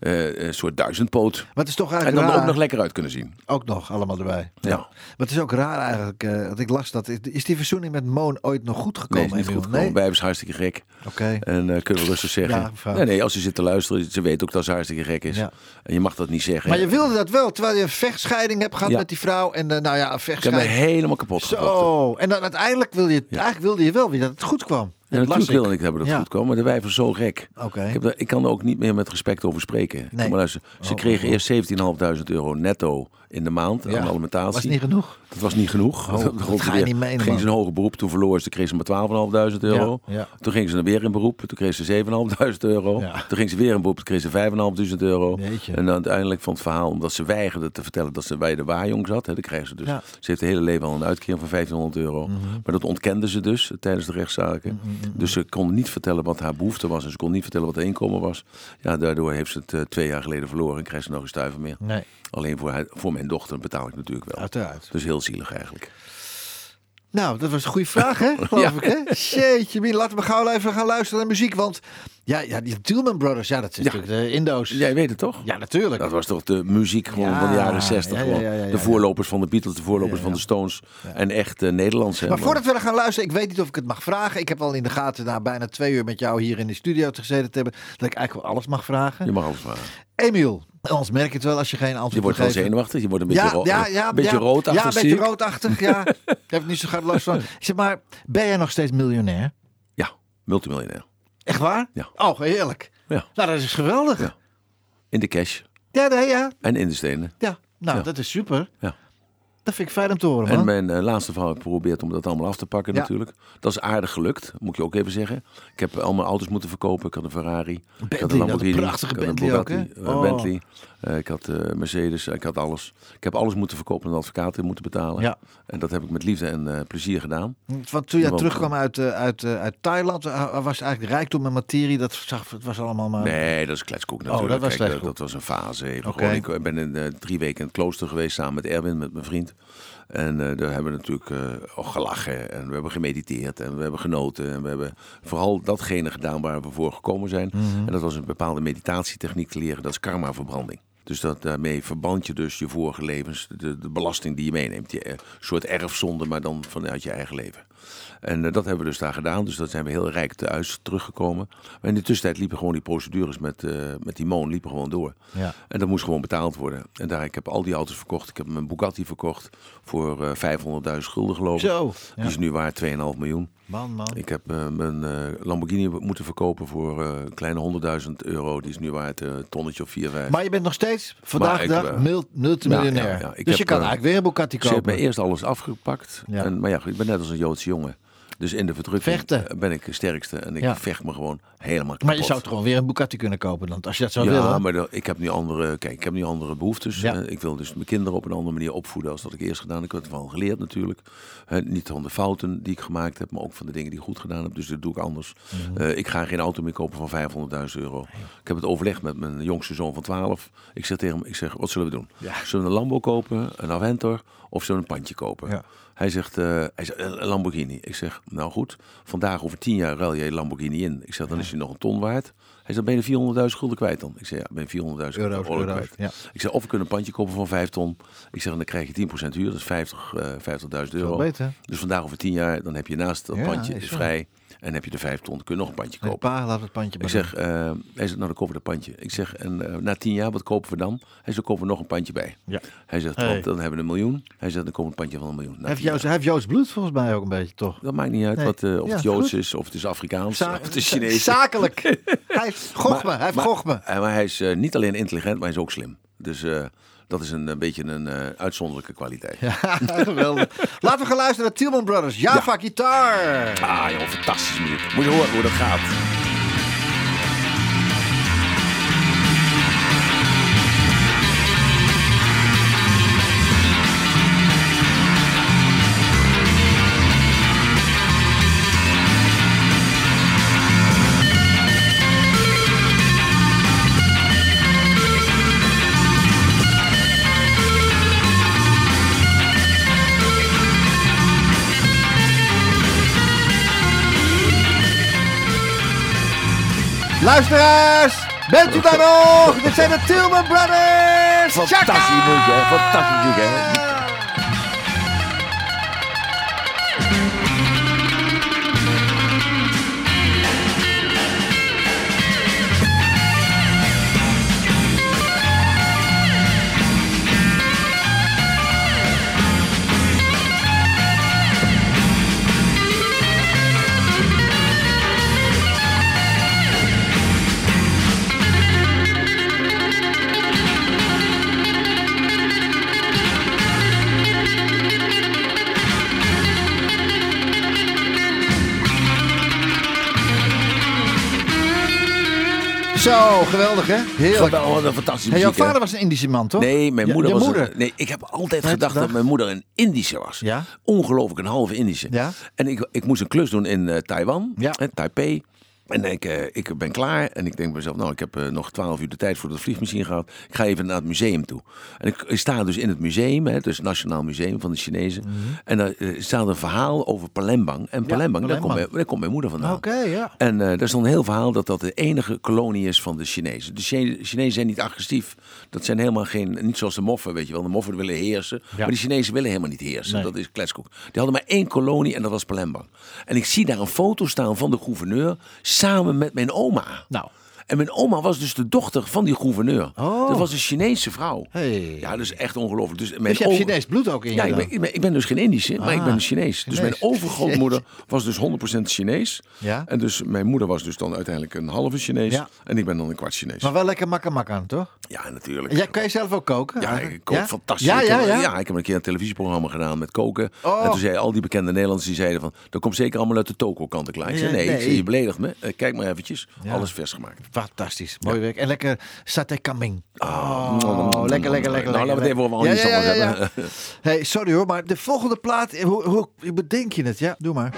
eh, een soort duizendpoot. Maar het is toch En eigenlijk dan er raar. ook nog lekker uit kunnen zien. Ook nog allemaal erbij. Ja. Maar het is ook raar eigenlijk. dat ik las dat. Is die verzoening met Moon ooit nog goed Nee, gekomen? is niet goed gekomen. Nee? Wij hebben ze hartstikke gek. Oké. En eh, kunnen we rustig zeggen. Ja, nee, nee, als ze zit te luisteren, ze weet ook dat ze hartstikke gek is. Ja. En je mag dat niet zeggen. Maar je wilde dat wel, terwijl je een vechtscheiding hebt gehad met die vrouw. En nou ja, een ik heb me vechtscheiding. helemaal kapot. Zo. En dan uiteindelijk wilde je, eigenlijk wilde je wel weer dat het goed kwam. Ja, natuurlijk wilde ik hebben dat Ja. goed kwam, maar de wijven zo gek. Oké. Ik, ik kan er ook niet meer met respect over spreken. Nee. Kom maar luisteren. Ze Oh, kregen oh, eerst 17.500 euro netto in de maand aan alimentatie. Was niet genoeg. Dat was niet genoeg. Oh, dat ga je niet Ging ze een hoger beroep, toen verloor ze, kreeg ze maar 12.500 euro. Ja, ja. Toen ging ze er weer in beroep, toen kreeg ze 7.500 euro. Toen ging ze weer in beroep, toen kreeg ze 5.500 euro. Jeetje. En dan uiteindelijk van het verhaal, omdat ze weigerde te vertellen dat ze bij de waarjong zat. Hè, dan krijgen ze dus. Mhm. Ze heeft het hele leven al een uitkering van 1500 euro. Maar dat ontkende ze dus tijdens de rechtszaken. Dus ze kon niet vertellen wat haar behoefte was. En ze kon niet vertellen wat haar inkomen was. Ja, daardoor heeft ze het eh, twee jaar geleden verloren en krijgt ze nog een stuiver meer. Nee, Alleen voor, haar, voor mijn dochter betaal ik natuurlijk wel. uiteraard. Dus heel zielig eigenlijk. Nou, dat was een goede vraag, hè? Geloof Ja. ik, hè? Jeetje, Mien, laten we gauw even gaan luisteren naar muziek. Want ja, ja die Tillman Brothers, ja, dat zijn natuurlijk de Indo's. Jij weet het toch? Ja, natuurlijk. Dat was toch de muziek gewoon Ja, van de jaren 60. ja, ja, gewoon. ja, ja, ja, de voorlopers van de Beatles, de voorlopers van de Stones. En echt uh, Nederlands. Maar voordat we gaan luisteren, ik weet niet of ik het mag vragen. Ik heb al in de gaten na bijna twee uur met jou hier in de studio te gezeten te hebben. Dat ik eigenlijk wel alles mag vragen. Je mag alles vragen. Emiel, anders merk je het wel als je geen antwoord Je wordt wel geven. zenuwachtig. Je wordt een beetje, Ja, ro- ja, ja, een beetje ja, roodachtig. Ja, een beetje roodachtig, ja. ik heb het niet zo gaat last van. Ik zeg maar, ben jij nog steeds miljonair? Ja, multimiljonair. Echt waar? Ja. Oh, heerlijk. Ja. Nou, dat is geweldig. Ja. Ja, In de cash nee, ja. en in de stenen. ja. Nou, Ja. dat is super. Ja. Dat vind ik fijn om te horen, En man. mijn eh, laatste vrouw heeft geprobeerd om dat allemaal af te pakken Ja. natuurlijk. Dat is aardig gelukt, moet je ook even zeggen. Ik heb al mijn auto's moeten verkopen. Ik had een Ferrari, ik had een dat Lamborghini, een prachtige ik had een Bentley ook, Bugatti, eh, Oh. Bentley. Eh, ik had eh, Mercedes, ik had alles. Ik heb alles moeten verkopen en de advocaten moeten betalen. Ja. En dat heb ik met liefde en eh, plezier gedaan. Want toen jij Want, terugkwam uit, uit, uit Thailand, was eigenlijk rijkdom en materie. Dat zag, het was allemaal maar... Nee, dat is kletskoek natuurlijk. Oh, dat was Kijk, dat was een fase. Gewoon, ik ben in, drie weken in het klooster geweest samen met Erwin, met mijn vriend. En daar hebben we natuurlijk ook gelachen en we hebben gemediteerd en we hebben genoten. En we hebben vooral datgene gedaan waar we voor gekomen zijn. Mhm. En dat was een bepaalde meditatietechniek te leren, dat is karmaverbranding. Dus dat, daarmee verband je dus je vorige levens, de, de belasting die je meeneemt. Je, eh, soort erfzonde, maar dan vanuit je eigen leven. En eh, dat hebben we dus daar gedaan. Dus dat zijn we heel rijk thuis teruggekomen. Maar in de tussentijd liepen gewoon die procedures met, eh, met die moon liepen gewoon door. Ja. En dat moest gewoon betaald worden. En daar, ik heb al die auto's verkocht. Ik heb mijn Bugatti verkocht voor eh 500.000 gulden geloof ik. Zo. Die is nu waard 2,5 miljoen. Man, man. Ik heb mijn Lamborghini moeten verkopen voor een kleine 100.000 euro. Die is nu waard een tonnetje of 4, 5. Maar je bent nog steeds vandaag de ik, dag mul- multimiljonair. ja, dus je kan eigenlijk weer een Bugatti Ze kopen. mij eerst alles afgepakt. Ja. En, maar ja, ik ben net als een Joodse jongen. Dus in de verdrukking Vechten. eh, ben ik de sterkste. En ik Ja. vecht me gewoon helemaal kapot. maar je zou toch gewoon weer een Bugatti kunnen kopen dan, als je dat zou ja, willen. maar dat- ik heb nu andere, kijk, ik heb nu andere behoeftes. Ja. Eh, ik wil dus mijn kinderen op een andere manier opvoeden als dat ik eerst gedaan heb. Ik heb ervan geleerd natuurlijk. Eh, niet van de fouten die ik gemaakt heb, maar ook van de dingen die ik goed gedaan heb. Dus dat doe ik anders. Mhm. Eh, ik ga geen auto meer kopen van 500.000 euro. Ik heb het overlegd met mijn jongste zoon van 12. Ik zeg tegen hem, ik zeg, wat zullen we doen? Ja. Zullen we een Lambo kopen, een Aventor of zullen we een pandje kopen? Ja. Hij zegt, eh, hij zegt een Lamborghini. Ik zeg, nou goed, vandaag over tien jaar ruil je Lamborghini in. Ik zeg, dan is je nog een ton waard. Hij zegt, ben je 400.000 gulden kwijt dan? Ik zeg, ja, ben je 400.000 Euro's, euro kwijt. ja. Ik zeg, of we kunnen een pandje kopen van 5 ton. Ik zeg, dan krijg je 10% huur, dat is 50, eh 50.000 euro. beter. Dus vandaag over tien jaar, dan heb je naast dat Ja, pandje is vrij. En heb je de 5 ton, kun je nog een pandje kopen. pa, laat het pandje Ik maar zeg, eh, hij zegt, nou dan kopen we dat pandje. Ik zeg, en eh, na tien jaar, wat kopen we dan? Hij zegt, dan kopen we nog een pandje bij. Ja. Hij zegt, Hey. dan hebben we een miljoen. Hij zegt, dan we een pandje van een miljoen. Hij heeft, tien Joods, jaar. hij heeft Joods bloed volgens mij ook een beetje, toch? Dat maakt niet uit Nee. wat, eh, of Ja, het Joods goed. is, of het is Afrikaans, Za- of het is Chinees. Zakelijk. hij heeft gochme, hij heeft maar, gochme. maar hij is niet alleen intelligent, maar hij is ook slim. Dus eh, dat is een, eh, beetje een eh, uitzonderlijke kwaliteit. Ja, geweldig. Laten we gaan luisteren naar Tielman Brothers. Java Guitar. Ah joh, fantastisch muziek. Moet je horen hoe dat gaat. Luisteraars, bent u daar nog? Dit zijn de Tielman Brothers. Fantastisch muziek, hè? Fantastisch muziek, hè? Zo, geweldig hè? Heerlijk. Wat een fantastische Hey, jouw muziek, hè? vader was een Indische man, toch? Nee, mijn Ja, moeder je was. moeder. Een, nee, ik heb altijd gedacht dat? mijn moeder een Indische was. Ja. Ongelooflijk, een halve Indische. Ja. En ik, ik moest een klus doen in eh, Taiwan, Ja. hè, Taipei. En ik, eh, ik ben klaar en ik denk bij mezelf, nou, ik heb eh, nog twaalf uur de tijd voor de vliegmachine gehad. Ik ga even naar het museum toe. En ik, ik sta dus in het museum, hè, dus het Nationaal Museum van de Chinezen. En daar eh, staat een verhaal over Palembang. En Palembang, daar, komt mijn, daar komt mijn moeder vandaan. Oké, ja. En eh daar stond een heel verhaal dat dat de enige kolonie is van de Chinezen. De Chine- Chinezen zijn niet agressief. Dat zijn helemaal geen, niet zoals de moffen, weet je wel. De moffen willen heersen. Maar de Chinezen willen helemaal niet heersen. Nee. Dat is kletskoek. Die hadden maar één kolonie en dat was Palembang. En ik zie daar een foto staan van de gouverneur samen met mijn oma. Nou. En mijn oma was dus de dochter van die gouverneur. Oh. Dat was een Chinese vrouw. Hey. Ja, dus echt ongelooflijk. Dus, mijn Dus je hebt Chinees bloed ook in ja, je ben, ik, ben, ik ben dus geen Indische, maar ik Ah, ben een Chinees. Dus mijn overgrootmoeder was dus 100% Chinees. Ja. En dus mijn moeder was dus dan uiteindelijk een halve Chinees. Ja. En ik ben dan een kwart Chinees. Maar wel lekker makker, toch? Ja, natuurlijk. Jij, kan je zelf ook koken? Ja, ik kook Ja? fantastisch. Ja, ik, ja, heb, ja. ik heb een keer een televisieprogramma gedaan met koken. Oh. En toen zeiden al die bekende Nederlanders, die zeiden van... dat komt zeker allemaal uit de toko-kant klaar. Ik zei, Ja, nee, ik nee. zei, je beledigt me. Eh, Kijk maar eventjes. Ja. Alles vers gemaakt. Fantastisch. Mooi werk. En lekker satay kambing. Ah, Oh, lekker, lekker, lekker. Nou, laten we het even over Ja, ja, ja, ja, hebben. ja. Hey, sorry hoor, maar de volgende plaat, hoe bedenk je het? Ja, doe maar.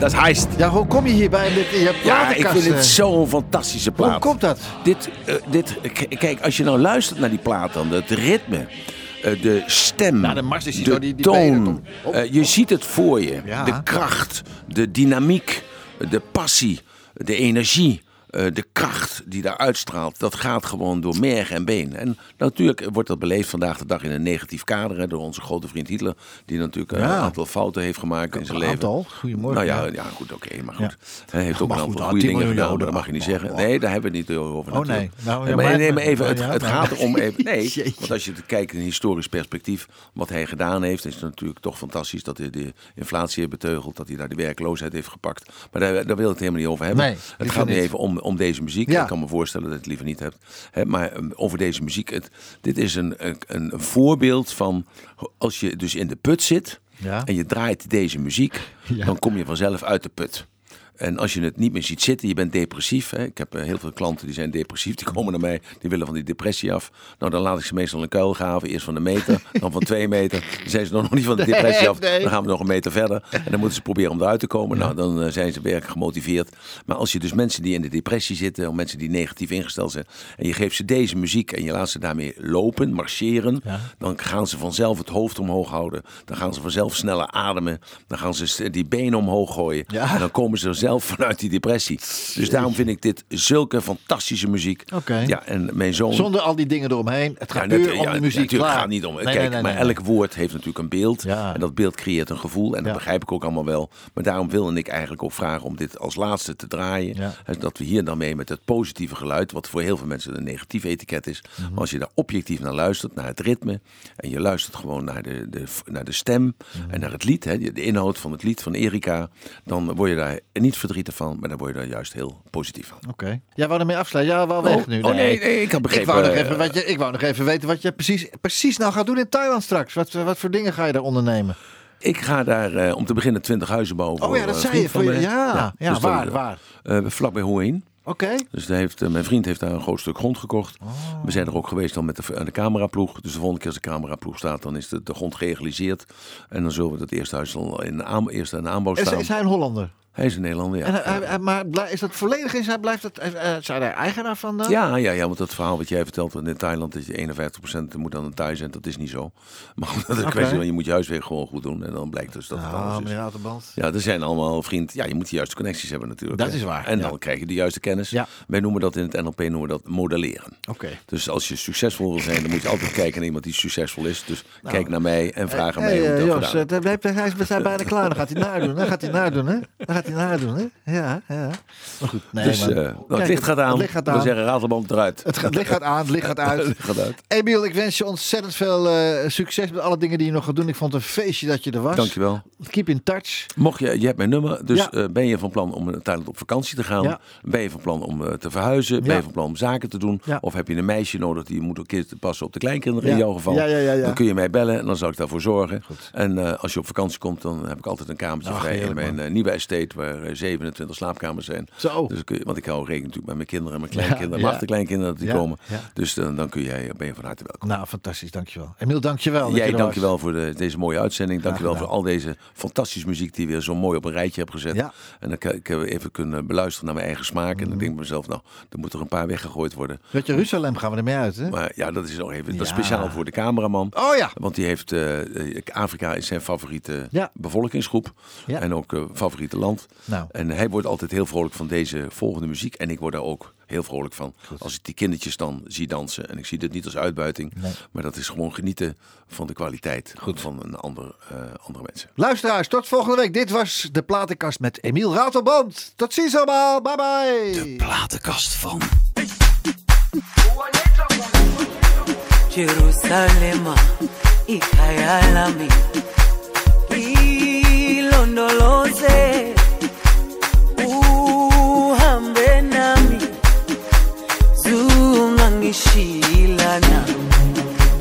Dat is heist. Ja, hoe kom je hierbij in je Ja, ik vind het zo'n fantastische plaat. Hoe komt dat? Dit, eh, dit, kijk, als je nou luistert naar die plaat dan, het ritme, eh, de stem, Ja, de mars de die- toon, eh, je ziet het voor je. Ja. De kracht, de dynamiek, de passie, de energie. Eh, de kracht die daar uitstraalt, dat gaat gewoon door merg en been. En natuurlijk wordt dat beleefd vandaag de dag in een negatief kader hè, door onze grote vriend Hitler, die natuurlijk eh, Ja. een aantal fouten heeft gemaakt in zijn Een leven. aantal? Goedemorgen. Nou ja, Ja. goed, oké, maar Ja. goed. Hij heeft ook Maar een aantal goede 10 dingen gedaan, dat mag je niet Oh, zeggen. oh. Nee, daar hebben we het niet over. Oh, natuurlijk. nee. Nou, ja, maar, nee, maar even, het, ja, het nou. gaat erom even. Nee, want als je het kijkt in een historisch perspectief, wat hij gedaan heeft, is het natuurlijk toch fantastisch dat hij de inflatie heeft beteugeld, dat hij daar de werkloosheid heeft gepakt. Maar daar, daar wil ik het helemaal niet over hebben. Nee, het gaat nu even om, om deze muziek. Ja. Ik kan me voorstellen dat je het liever niet hebt. Hè, maar um, over deze muziek. Het, dit is een, een, voorbeeld van als je dus in de put zit Ja. en je draait deze muziek, dan kom je vanzelf uit de put. En als je het niet meer ziet zitten, je bent depressief. Hè? Ik heb eh, heel veel klanten die zijn depressief. Die komen naar mij, die willen van die depressie af. Nou, dan laat ik ze meestal een kuil graven. Eerst van een meter, dan van twee meter. Dan zijn ze nog niet van de depressie af. Dan gaan we nog een meter verder. En dan moeten ze proberen om eruit te komen. Nou, dan eh, zijn ze werkelijk gemotiveerd. Maar als je dus mensen die in de depressie zitten, of mensen die negatief ingesteld zijn, en je geeft ze deze muziek en je laat ze daarmee lopen, marcheren, dan gaan ze vanzelf het hoofd omhoog houden. Dan gaan ze vanzelf sneller ademen. Dan gaan ze die benen omhoog gooien. Ja. En dan komen ze er zelf vanuit die depressie. Dus daarom vind ik dit zulke fantastische muziek. Oké. Ja, en mijn zoon. Zonder al die dingen eromheen. Het gaat Ja, puur om ja, de muziek. Natuurlijk gaat niet om. Nee, Kijk, nee, nee, maar elk woord heeft natuurlijk een beeld. Ja. En dat beeld creëert een gevoel. En dat begrijp ik ook allemaal wel. Maar daarom wilde ik eigenlijk ook vragen om dit als laatste te draaien. Dat we hier dan mee met het positieve geluid, wat voor heel veel mensen een negatief etiket is. Mhm. Maar als je daar objectief naar luistert, naar het ritme. En je luistert gewoon naar de, de, naar de stem Mhm. en naar het lied. Hè, de inhoud van het lied van Erika. Dan word je daar niet verdrietig van, maar dan word je daar juist heel positief van. Oké. Jij wou ermee afsluiten? Ja, wel weg Oh, nu. oh, nee, nee, ik had Ik begrepen, wou, nog eh, even, wat je, ik wou nog even weten wat je precies, precies nou gaat doen in Thailand straks. Wat, wat voor dingen ga je daar ondernemen? Ik ga daar eh, om te beginnen 20 huizen bouwen. Oh ja, dat eh, zei je. Voor van je ja, ja, dus waar, waar? Eh, vlakbij Houheen. Oké. Dus daar heeft, mijn vriend heeft daar een groot stuk grond gekocht. Oh. We zijn er ook geweest dan met de, de cameraploeg. Dus de volgende keer als de cameraploeg staat, dan is de, de grond gerealiseerd. En dan zullen we dat eerste huis al in de aan, eerst in aanbouw Is, staan. is hij een Hollander? Hij is een Nederlander, ja. En, hij- hij- hij- maar is dat volledig in zijn, blijft dat, eh, eh, zijn eigenaar van dan? Ja, ja, ja, want dat verhaal wat jij vertelt in Thailand, dat je 51% moet dan een Thai zijn, dat is niet zo. Maar dat is een kwestie van je moet je huiswerk gewoon goed doen. En dan blijkt dus dat het Ah, anders is. Ja, er zijn allemaal vriend. Ja, je moet de juiste connecties hebben natuurlijk. Dat hè. is waar, En ja. dan krijg je de juiste kennis. Ja. Wij noemen dat in het NLP noemen dat modelleren. Oké. Dus als je succesvol wil zijn, dan moet je altijd kijken naar iemand die succesvol is. Dus kijk naar mij en vraag aan Nou. Hey, mij hoe eh, ik dat Jos, gedaan eh, hij- is- bijna klaar. Dan gaat hij nadoen. Dan gaat hij nadoen, hè? Dan gaat hij nadoen, hè? Ja, ja. Maar goed, nee, Dus maar- eh, Kijk, het licht gaat aan. Het licht gaat We aan. zeggen ratelband eruit. Het, gaat- licht gaat aan, het licht gaat uit. licht gaat uit. Emiel, ik wens je ontzettend veel eh, succes met alle dingen die je nog gaat doen. Ik vond het een feestje dat je er was. Dankjewel. Keep in touch. Mocht je, je hebt mijn nummer, dus Ja. eh, ben je van plan om uiteindelijk op vakantie te gaan? Ja. Ben je van plan om eh, te verhuizen? Ben je van plan om zaken te doen? Of heb je een meisje nodig die moet een keer te passen op de kleinkinderen in jouw geval? Dan kun je mij bellen en dan zal ik daarvoor zorgen. En eh, als je op vakantie komt, dan heb ik altijd een kamertje vrij in mijn eh, nieuwe estate waar eh, 27 slaapkamers zijn. Zo. Dus dan kun je, want ik hou rekening natuurlijk met mijn kinderen en mijn kleinkinderen, Ja, ja. achterkleinkinderen dat die komen. ja. Dus dan, dan kun jij, ben je van harte welkom. Nou, fantastisch. Dankjewel. Emiel, dankjewel. dat Jij, je dankjewel voor de, deze mooie uitzending. Dankjewel voor al deze fantastische muziek die je weer zo mooi op een rijtje hebt gezet. Ja. En dan kan ik eh, even kunnen beluisteren naar mijn eigen smaak. Mhm. En dan denk ik mezelf, nou, er moeten er een paar weggegooid worden. je, Jeruzalem gaan we ermee uit, hè? Maar ja, dat is nog even dat is speciaal voor de cameraman. Oh ja. Want die heeft, eh, eh, Afrika is zijn favoriete bevolkingsgroep. En ook eh, favoriete land. Nou. En hij wordt altijd heel vrolijk van deze volgende muziek. En ik word daar ook heel vrolijk van. Als ik die kindertjes dan zie dansen. En ik zie dit niet als uitbuiting. Nee. Maar dat is gewoon genieten van de kwaliteit van een ander, eh, andere mensen. Luisteraars, tot volgende week. Dit was de platenkast met Emiel Ratelband. Tot ziens allemaal. Bye bye. Platenkast van Jerusalema ilondoloze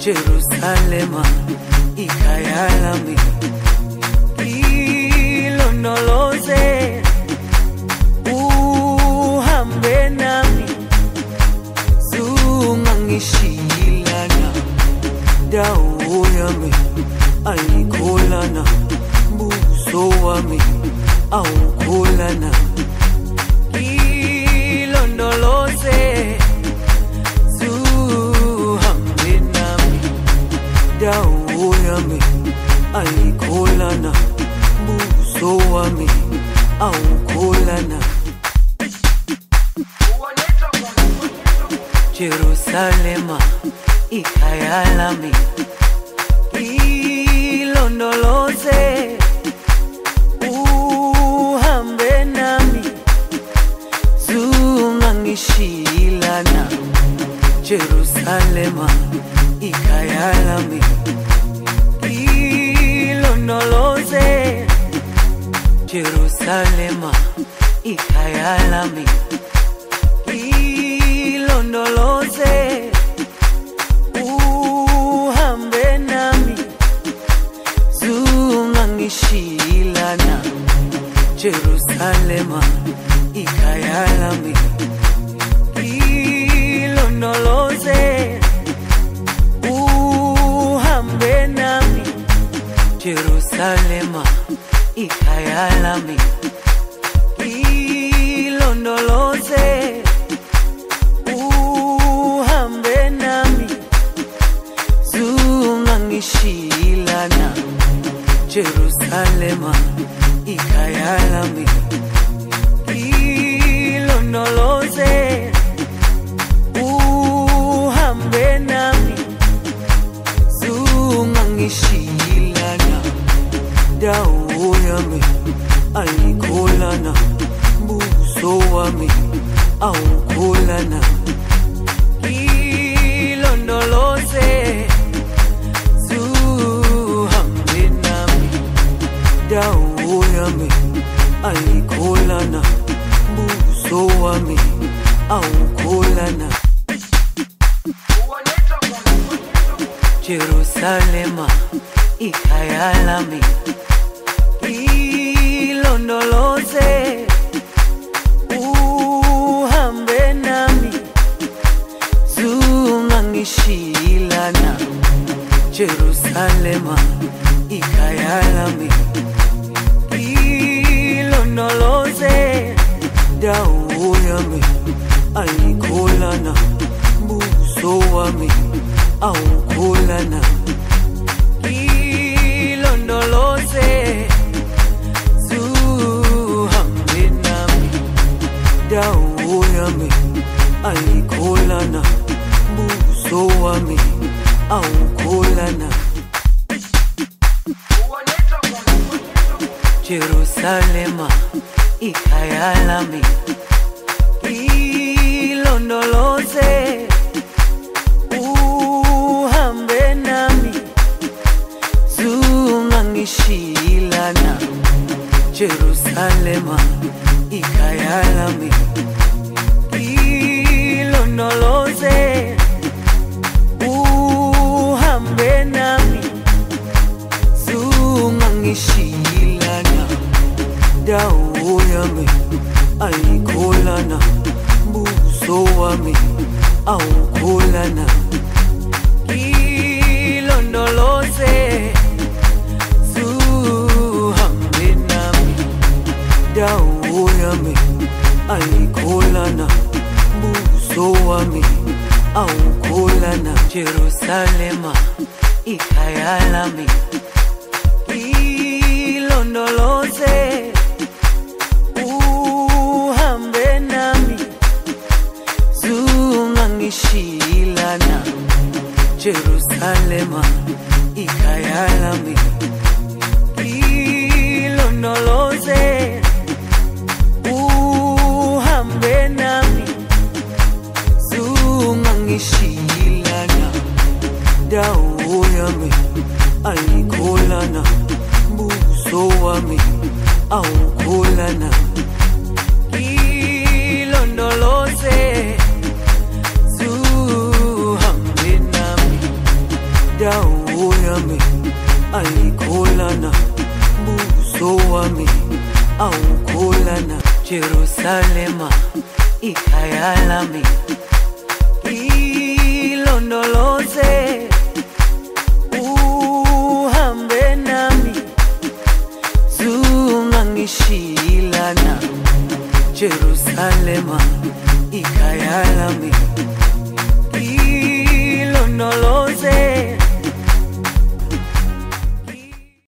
Jerusalema ikhaya lami ilondoloze uhambe nami. Zungangishilana dawo yami ayikholana buso wami awukholana ayikholana buso wami awukholana Jerusalema ikhaya Jerusalema